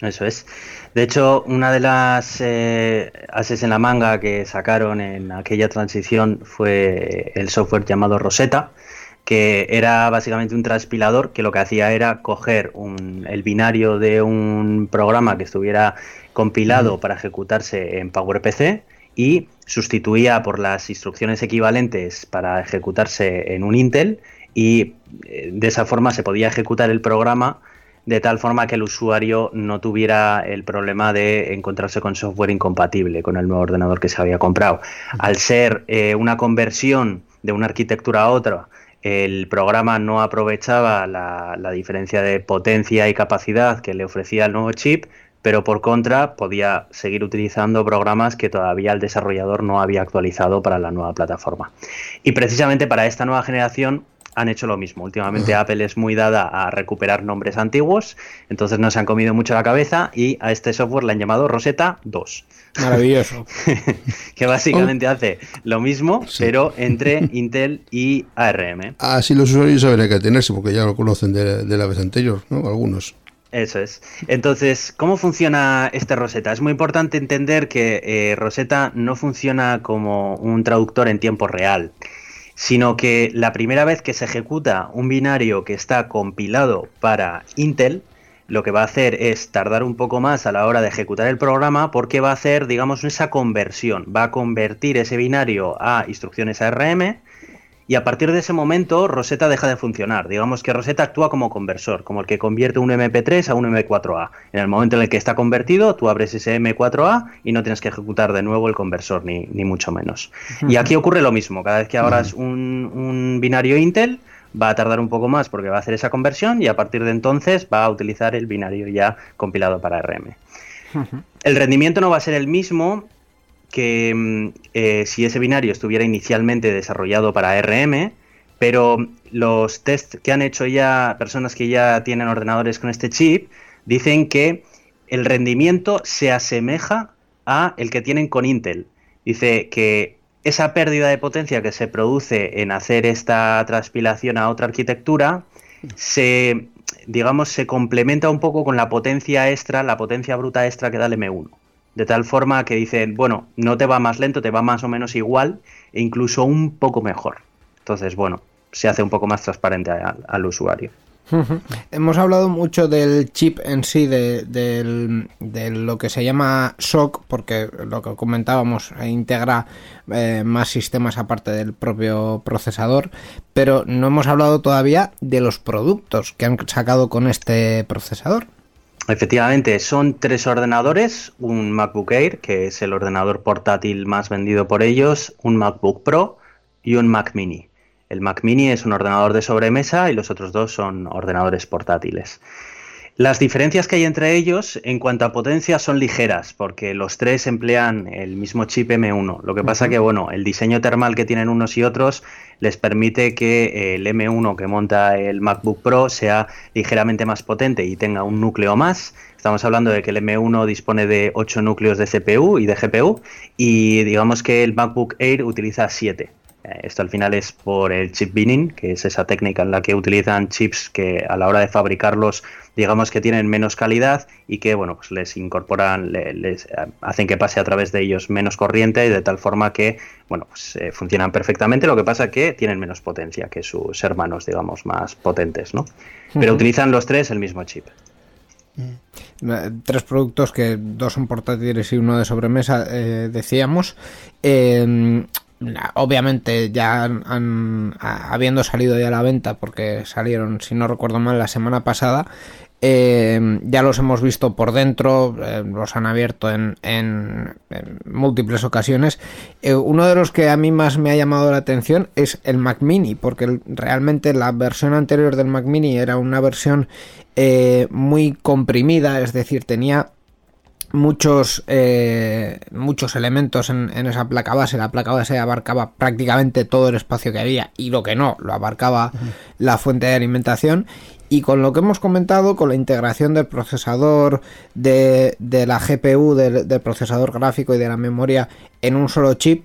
Eso es. De hecho, una de las eh, ases en la manga que sacaron en aquella transición fue el software llamado Rosetta, que era básicamente un transpilador que lo que hacía era coger un- el binario de un programa que estuviera compilado para ejecutarse en PowerPC y sustituía por las instrucciones equivalentes para ejecutarse en un Intel y eh, de esa forma se podía ejecutar el programa de tal forma que el usuario no tuviera el problema de encontrarse con software incompatible con el nuevo ordenador que se había comprado. Al ser eh, una conversión de una arquitectura a otra, el programa no aprovechaba la, diferencia de potencia y capacidad que le ofrecía el nuevo chip, pero por contra podía seguir utilizando programas que todavía el desarrollador no había actualizado para la nueva plataforma. Y precisamente para esta nueva generación han hecho lo mismo. Últimamente Apple es muy dada a recuperar nombres antiguos, entonces no se han comido mucho la cabeza y a este software le han llamado Rosetta 2, Maravilloso. que básicamente hace lo mismo, Sí. pero entre Intel y ARM. Así los usuarios saben a qué atenerse, porque ya lo conocen de, de la vez anterior, ¿no? Algunos. Eso es. Entonces, ¿cómo funciona este Rosetta? Es muy importante entender que eh, Rosetta no funciona como un traductor en tiempo real, sino que la primera vez que se ejecuta un binario que está compilado para Intel, lo que va a hacer es tardar un poco más a la hora de ejecutar el programa porque va a hacer, digamos, esa conversión. Va a convertir ese binario a instrucciones ARM y a partir de ese momento Rosetta deja de funcionar. Digamos que Rosetta actúa como conversor, como el que convierte un MP3 a un M4A. En el momento en el que está convertido, tú abres ese M4A y no tienes que ejecutar de nuevo el conversor, ni, ni mucho menos. Y aquí ocurre lo mismo. Cada vez que abras un, un binario Intel, va a tardar un poco más porque va a hacer esa conversión y a partir de entonces va a utilizar el binario ya compilado para RM. El rendimiento no va a ser el mismo que mm, eh, si ese binario estuviera inicialmente desarrollado para ARM, pero los test que han hecho ya personas que ya tienen ordenadores con este chip dicen que el rendimiento se asemeja a el que tienen con Intel. Dice que esa pérdida de potencia que se produce en hacer esta transpilación a otra arquitectura se digamos se complementa un poco con la potencia extra, la potencia bruta extra que da el M1. De tal forma que dicen, bueno, no te va más lento, te va más o menos igual e incluso un poco mejor. Entonces, bueno, se hace un poco más transparente a- al usuario. Hemos hablado mucho del chip en sí, de, de lo que se llama SOC, porque lo que comentábamos integra eh, más sistemas aparte del propio procesador, pero no hemos hablado todavía de los productos que han sacado con este procesador. Efectivamente, son tres ordenadores, un MacBook Air, que es el ordenador portátil más vendido por ellos, un MacBook Pro y un Mac Mini. El Mac Mini es un ordenador de sobremesa y los otros dos son ordenadores portátiles. Las diferencias que hay entre ellos en cuanto a potencia son ligeras, porque los tres emplean el mismo chip M1. Lo que pasa que, bueno, el diseño termal que tienen unos y otros les permite que el M1 que monta el MacBook Pro sea ligeramente más potente y tenga un núcleo más. Estamos hablando de que el M1 dispone de 8 núcleos de CPU y de GPU y digamos que el MacBook Air utiliza 7. Eh, esto al final es por el chip binning, que es esa técnica en la que utilizan chips que a la hora de fabricarlos, digamos que tienen menos calidad y que, bueno, pues les incorporan, les eh, hacen que pase a través de ellos menos corriente y de tal forma que, bueno, pues eh, funcionan perfectamente. Lo que pasa es que tienen menos potencia que sus hermanos, digamos, más potentes, ¿no? Pero utilizan los tres el mismo chip. Tres productos que dos son portátiles y uno de sobremesa, decíamos. Eh, obviamente ya han, habiendo salido ya a la venta porque salieron si no recuerdo mal la semana pasada eh, ya los hemos visto por dentro eh, los han abierto en, en, múltiples ocasiones. Eh, uno de los que a mí más me ha llamado la atención es el Mac Mini porque realmente la versión anterior del Mac Mini era una versión muy comprimida es decir tenía muchos, eh, muchos elementos en, esa placa base. La placa base abarcaba prácticamente todo el espacio que había y lo que no, lo abarcaba la fuente de alimentación. Y con lo que hemos comentado, con la integración del procesador, de, de la GPU, del, procesador gráfico y de la memoria en un solo chip,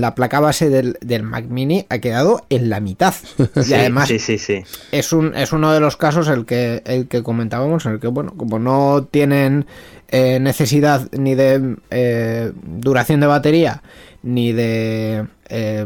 la placa base del, Mac Mini ha quedado en la mitad. Y además sí, sí, sí. Es, un, es uno de los casos el que, el que comentábamos, en el que, bueno, como no tienen eh, necesidad ni de eh, duración de batería, ni de, eh,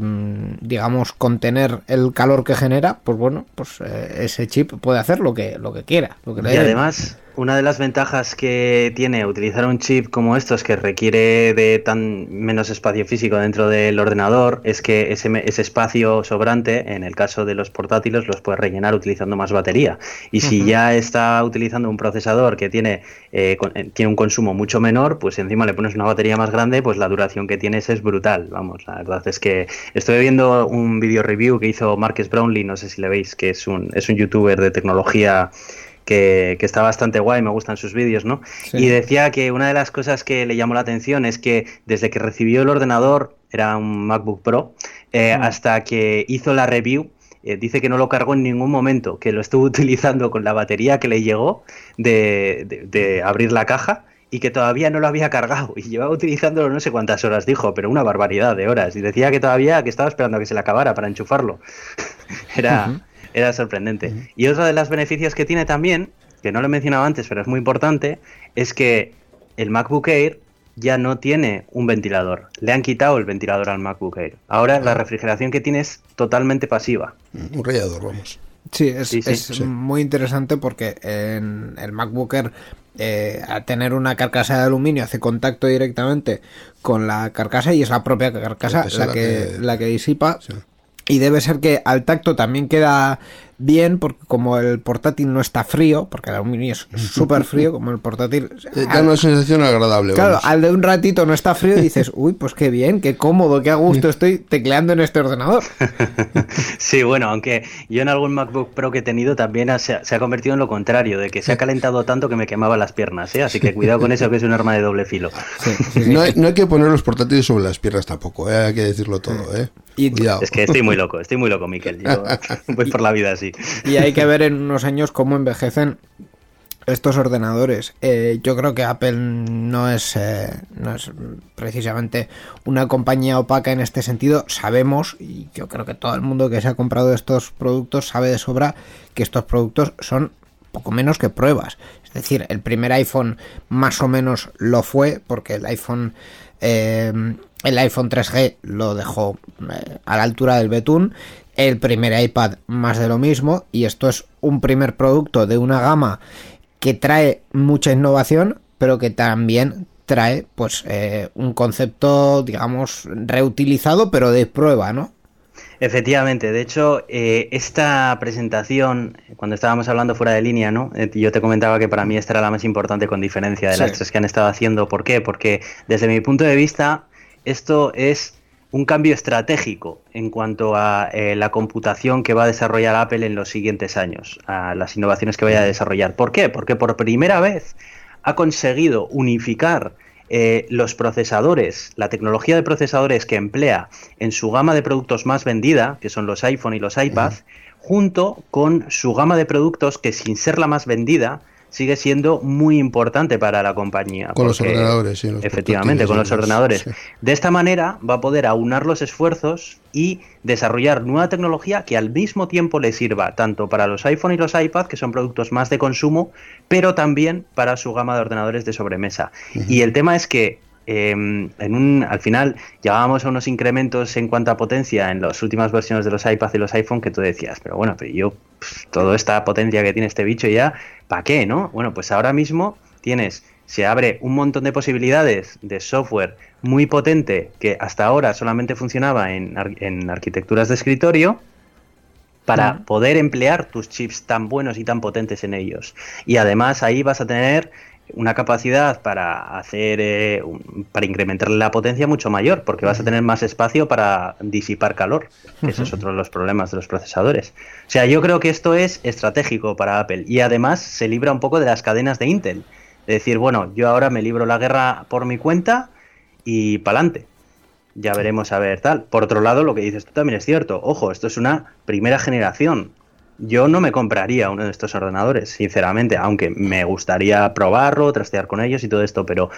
digamos, contener el calor que genera, pues bueno, pues ese chip puede hacer lo que, lo que quiera. Lo que y además una de las ventajas que tiene utilizar un chip como estos que requiere de tan menos espacio físico dentro del ordenador es que ese, ese espacio sobrante, en el caso de los portátiles, los puedes rellenar utilizando más batería. Y si ya está utilizando un procesador que tiene, eh, eh, tiene un consumo mucho menor, pues encima le pones una batería más grande, pues la duración que tienes es brutal. Vamos, la verdad es que estoy viendo un video review que hizo Marcus Brownlee, no sé si le veis, que es un, es un youtuber de tecnología que, está bastante guay, me gustan sus vídeos, ¿no? Y decía que una de las cosas que le llamó la atención es que desde que recibió el ordenador, era un MacBook Pro, eh, mm. hasta que hizo la review, eh, dice que no lo cargó en ningún momento, que lo estuvo utilizando con la batería que le llegó de, abrir la caja y que todavía no lo había cargado y llevaba utilizándolo no sé cuántas horas dijo, pero una barbaridad de horas y decía que todavía que estaba esperando a que se le acabara para enchufarlo. Era era sorprendente. Y otro de los beneficios que tiene también, que no lo he mencionado antes, pero es muy importante, es que el MacBook Air ya no tiene un ventilador. Le han quitado el ventilador al MacBook Air. Ahora la refrigeración que tiene es totalmente pasiva. Un rallador, vamos. Sí, es, muy interesante porque en el MacBook Air, eh, al tener una carcasa de aluminio, hace contacto directamente con la carcasa y es la propia carcasa la, que, la que disipa. Y debe ser que al tacto también queda bien, porque como el portátil no está frío, porque el aluminio es súper frío, como el portátil... Da una sensación agradable. Claro, al de un ratito no está frío y dices, uy, pues qué bien, qué cómodo, qué a gusto estoy tecleando en este ordenador. Sí, bueno, aunque yo en algún MacBook Pro que he tenido también se ha, convertido en lo contrario, de que se ha calentado tanto que me quemaba las piernas, ¿eh? así que cuidado con eso que es un arma de doble filo. no, hay, no, hay, que poner los portátiles sobre las piernas tampoco, ¿eh? hay que decirlo todo. ¿eh? Es que estoy muy loco, estoy muy loco, Miquel. Yo voy por la vida así. Y hay que ver en unos años cómo envejecen estos ordenadores. Eh, yo creo que Apple no es, eh, no es precisamente una compañía opaca en este sentido. Sabemos, y yo creo que todo el mundo que se ha comprado estos productos sabe de sobra que estos productos son poco menos que pruebas. Es decir, el primer iPhone más o menos lo fue, porque el iPhone, eh, el iPhone 3G lo dejó a la altura del betún el primer iPad más de lo mismo y esto es un primer producto de una gama que trae mucha innovación pero que también trae pues eh, un concepto digamos reutilizado pero de prueba ¿no? Efectivamente, de hecho, eh, esta presentación, cuando estábamos hablando fuera de línea, ¿no? Eh, yo te comentaba que para mí esta era la más importante con diferencia de las tres que han estado haciendo. ¿Por qué? Porque desde mi punto de vista, esto es un cambio estratégico en cuanto a eh, la computación que va a desarrollar Apple en los siguientes años, a las innovaciones que vaya a desarrollar. ¿Por qué? Porque por primera vez ha conseguido unificar eh, los procesadores, la tecnología de procesadores que emplea en su gama de productos más vendida, que son los iPhone y los iPad, junto con su gama de productos que sin ser la más vendida, sigue siendo muy importante para la compañía. Con los ordenadores, sí. Los efectivamente, con los ordenadores. Sí. De esta manera va a poder aunar los esfuerzos y desarrollar nueva tecnología que al mismo tiempo le sirva tanto para los iPhone y los iPad, que son productos más de consumo, pero también para su gama de ordenadores de sobremesa. Uh -huh. Y el tema es que eh, en un, al final llegábamos a unos incrementos en cuanto a potencia en las últimas versiones de los iPads y los iPhone que tú decías, pero bueno, pero yo, toda esta potencia que tiene este bicho ya, ¿para qué, no? Bueno, pues ahora mismo tienes, se abre un montón de posibilidades de software muy potente que hasta ahora solamente funcionaba en, en arquitecturas de escritorio, para uh -huh. poder emplear tus chips tan buenos y tan potentes en ellos. Y además ahí vas a tener una capacidad para hacer eh, un, para incrementar la potencia mucho mayor porque vas a tener más espacio para disipar calor que ese es otro de los problemas de los procesadores. O sea yo creo que esto es estratégico para Apple y además se libra un poco de las cadenas de Intel. De decir bueno yo ahora me libro la guerra por mi cuenta y pa'lante. Ya veremos a ver tal. Por otro lado lo que dices tú también es cierto. Ojo esto es una primera generación yo no me compraría uno de estos ordenadores, sinceramente, aunque me gustaría probarlo, trastear con ellos y todo esto, pero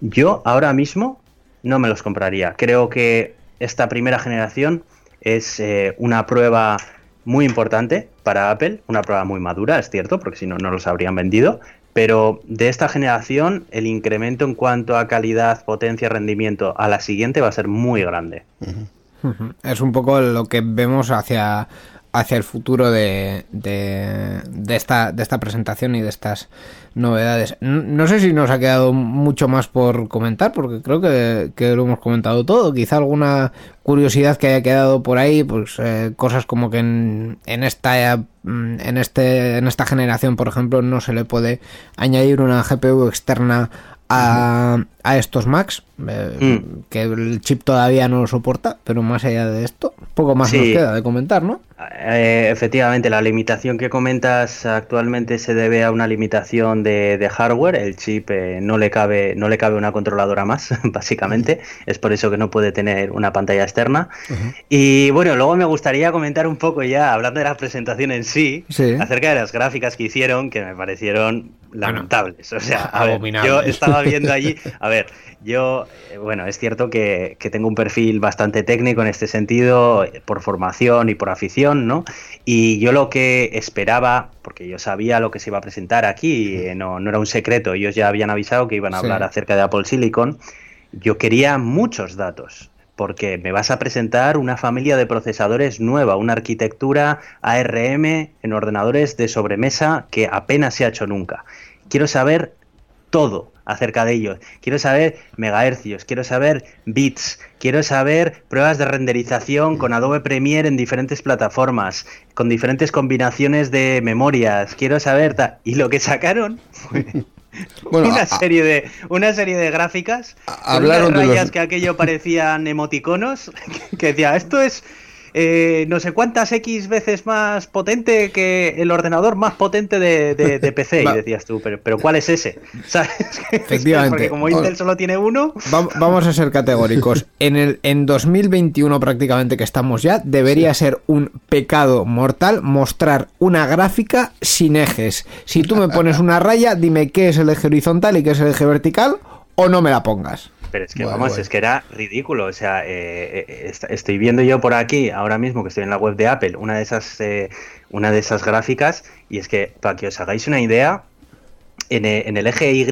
yo ahora mismo no me los compraría. Creo que esta primera generación es eh, una prueba muy importante para Apple, una prueba muy madura, es cierto, porque si no, no los habrían vendido, pero de esta generación el incremento en cuanto a calidad, potencia, rendimiento a la siguiente va a ser muy grande. Uh -huh. Es un poco lo que vemos hacia hacia el futuro de, de, esta, de esta presentación y de estas novedades. No, sé si nos ha quedado mucho más por comentar, porque creo que, lo hemos comentado todo. Quizá alguna curiosidad que haya quedado por ahí, pues eh, cosas como que en, en esta en este en esta generación, por ejemplo, no se le puede añadir una GPU externa a, a estos Macs, eh, mm. que el chip todavía no lo soporta, pero más allá de esto, poco más sí. nos queda de comentar, ¿no? Eh, efectivamente, la limitación que comentas actualmente se debe a una limitación de, de hardware. El chip eh, no le cabe no le cabe una controladora más, básicamente. Es por eso que no puede tener una pantalla externa. Uh -huh. Y bueno, luego me gustaría comentar un poco ya, hablando de la presentación en sí, sí. acerca de las gráficas que hicieron, que me parecieron lamentables. Bueno, o sea, a ver, yo estaba viendo allí, a ver, yo, eh, bueno, es cierto que, que, tengo un perfil bastante técnico en este sentido, eh, por formación y por afición, ¿no? Y yo lo que esperaba, porque yo sabía lo que se iba a presentar aquí, eh, no, no, era un secreto, ellos ya habían avisado que iban a hablar sí. acerca de Apple Silicon, yo quería muchos datos, porque me vas a presentar una familia de procesadores nueva, una arquitectura ARM en ordenadores de sobremesa que apenas se ha hecho nunca. Quiero saber todo acerca de ellos. Quiero saber megahercios, quiero saber bits, quiero saber pruebas de renderización con Adobe Premiere en diferentes plataformas, con diferentes combinaciones de memorias, quiero saber y lo que sacaron fue bueno, una serie de una serie de gráficas hablaron de rayas los... que aquello parecían emoticonos que decía esto es eh, no sé cuántas X veces más potente que el ordenador más potente de, de, de PC. y decías tú, pero, pero ¿cuál es ese? ¿Sabes? Efectivamente. Porque como Intel solo tiene uno. vamos a ser categóricos. En, el, en 2021, prácticamente que estamos ya, debería sí. ser un pecado mortal mostrar una gráfica sin ejes. Si tú me pones una raya, dime qué es el eje horizontal y qué es el eje vertical, o no me la pongas. Pero es que vamos, es que era ridículo. O sea, eh, eh, estoy viendo yo por aquí, ahora mismo que estoy en la web de Apple, una de esas, eh, una de esas gráficas, y es que para que os hagáis una idea, en, eh, en el eje Y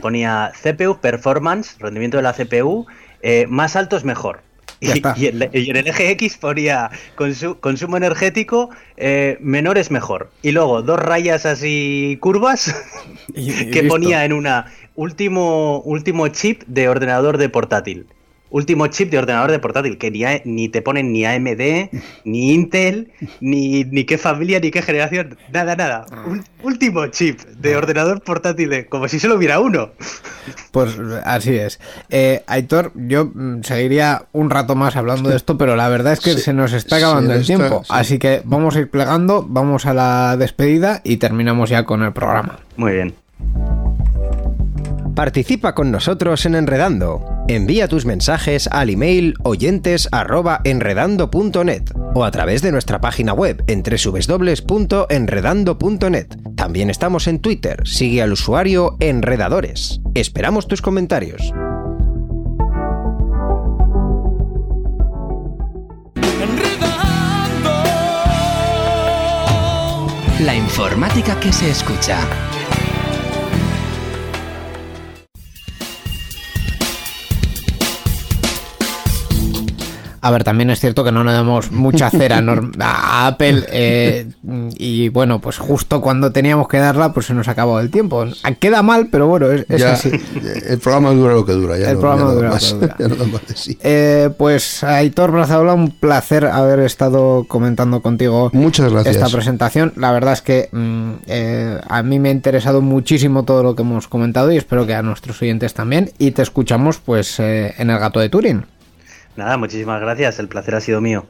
ponía CPU Performance, rendimiento de la CPU, eh, más alto es mejor. Y, y, en, y, en, el eje X ponía consu consumo energético eh, menor es mejor. Y luego dos rayas así curvas que ponía en una último, último chip de ordenador de portátil. último chip de ordenador de portátil, que ni, a- ni te ponen ni AMD, ni Intel, ni, ni qué familia, ni qué generación, nada, nada. Un último chip de ordenador portátil, de- como si solo hubiera uno. Pues así es. Eh, Aitor, yo mm, seguiría un rato más hablando de esto, pero la verdad es que Sí, se nos está sí, acabando el está- tiempo. sí. Así que vamos a ir plegando, vamos a la despedida y terminamos ya con el programa. Muy bien. Participa con nosotros en Enredando. Envía tus mensajes al email oyentes@enredando.net o a través de nuestra página web en www.enredando.net. También estamos en Twitter. Sigue al usuario Enredadores. Esperamos tus comentarios. La informática que se escucha. A ver, también es cierto que no le damos mucha cera a Apple eh, y bueno, pues justo cuando teníamos que darla, pues se nos acabó el tiempo. Queda mal, pero bueno, es, es Ya, así. el programa dura lo que dura. Ya El no, programa ya dura lo que dura. ya no da más de sí. Eh, pues Aitor Brazaola, un placer haber estado comentando contigo Muchas gracias. esta presentación. La verdad es que mm, eh, a mí me ha interesado muchísimo todo lo que hemos comentado y espero que a nuestros oyentes también. Y te escuchamos pues eh, en el gato de Turín. Nada, muchísimas gracias, el placer ha sido mío.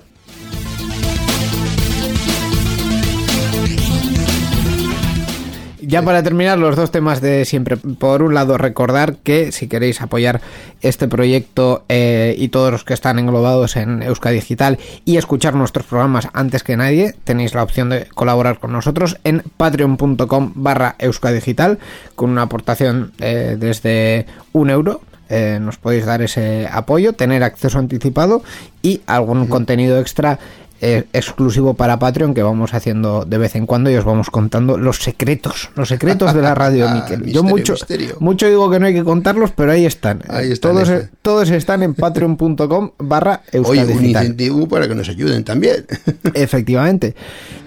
Ya para terminar, los dos temas de siempre. Por un lado, recordar que si queréis apoyar este proyecto eh, y todos los que están englobados en Euskadi Digital y escuchar nuestros programas antes que nadie, tenéis la opción de colaborar con nosotros en patreon.com barra Digital con una aportación eh, desde un euro. Eh, nos podéis dar ese apoyo, tener acceso anticipado y algún contenido extra eh, exclusivo para Patreon que vamos haciendo de vez en cuando y os vamos contando los secretos, los secretos de la radio, Miquel. Yo mucho, misterio. mucho digo que no hay que contarlos, pero ahí están. Ahí están, todos, están. todos están en patreon.com barra Oye, un incentivo para que nos ayuden también. Efectivamente.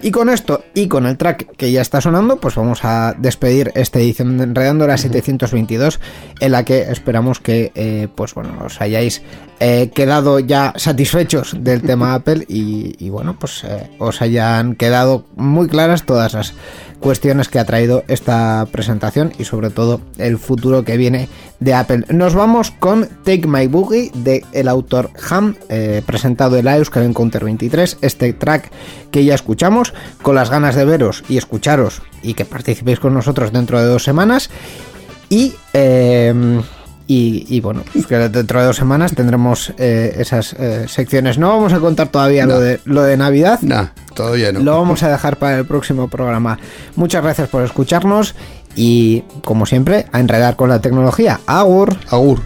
Y con esto y con el track que ya está sonando, pues vamos a despedir esta edición de Enredando la 722, en la que esperamos que, eh, pues bueno, os hayáis eh, quedado ya satisfechos del tema Apple y, y, bueno, pues eh, os hayan quedado muy claras todas las cuestiones que ha traído esta presentación y sobre todo el futuro que viene de Apple. Nos vamos con Take My Boogie de el autor Ham, eh, presentado en la Euskal Encounter 23, este track que ya escuchamos, con las ganas de veros y escucharos y que participéis con nosotros dentro de dos semanas y... eh, y, y, bueno, pues que dentro de dos semanas tendremos eh, esas eh, secciones. No vamos a contar todavía No. lo, de, lo de Navidad. nah, todavía no. Lo vamos a dejar para el próximo programa. Muchas gracias por escucharnos y, como siempre, a enredar con la tecnología. Agur. Agur.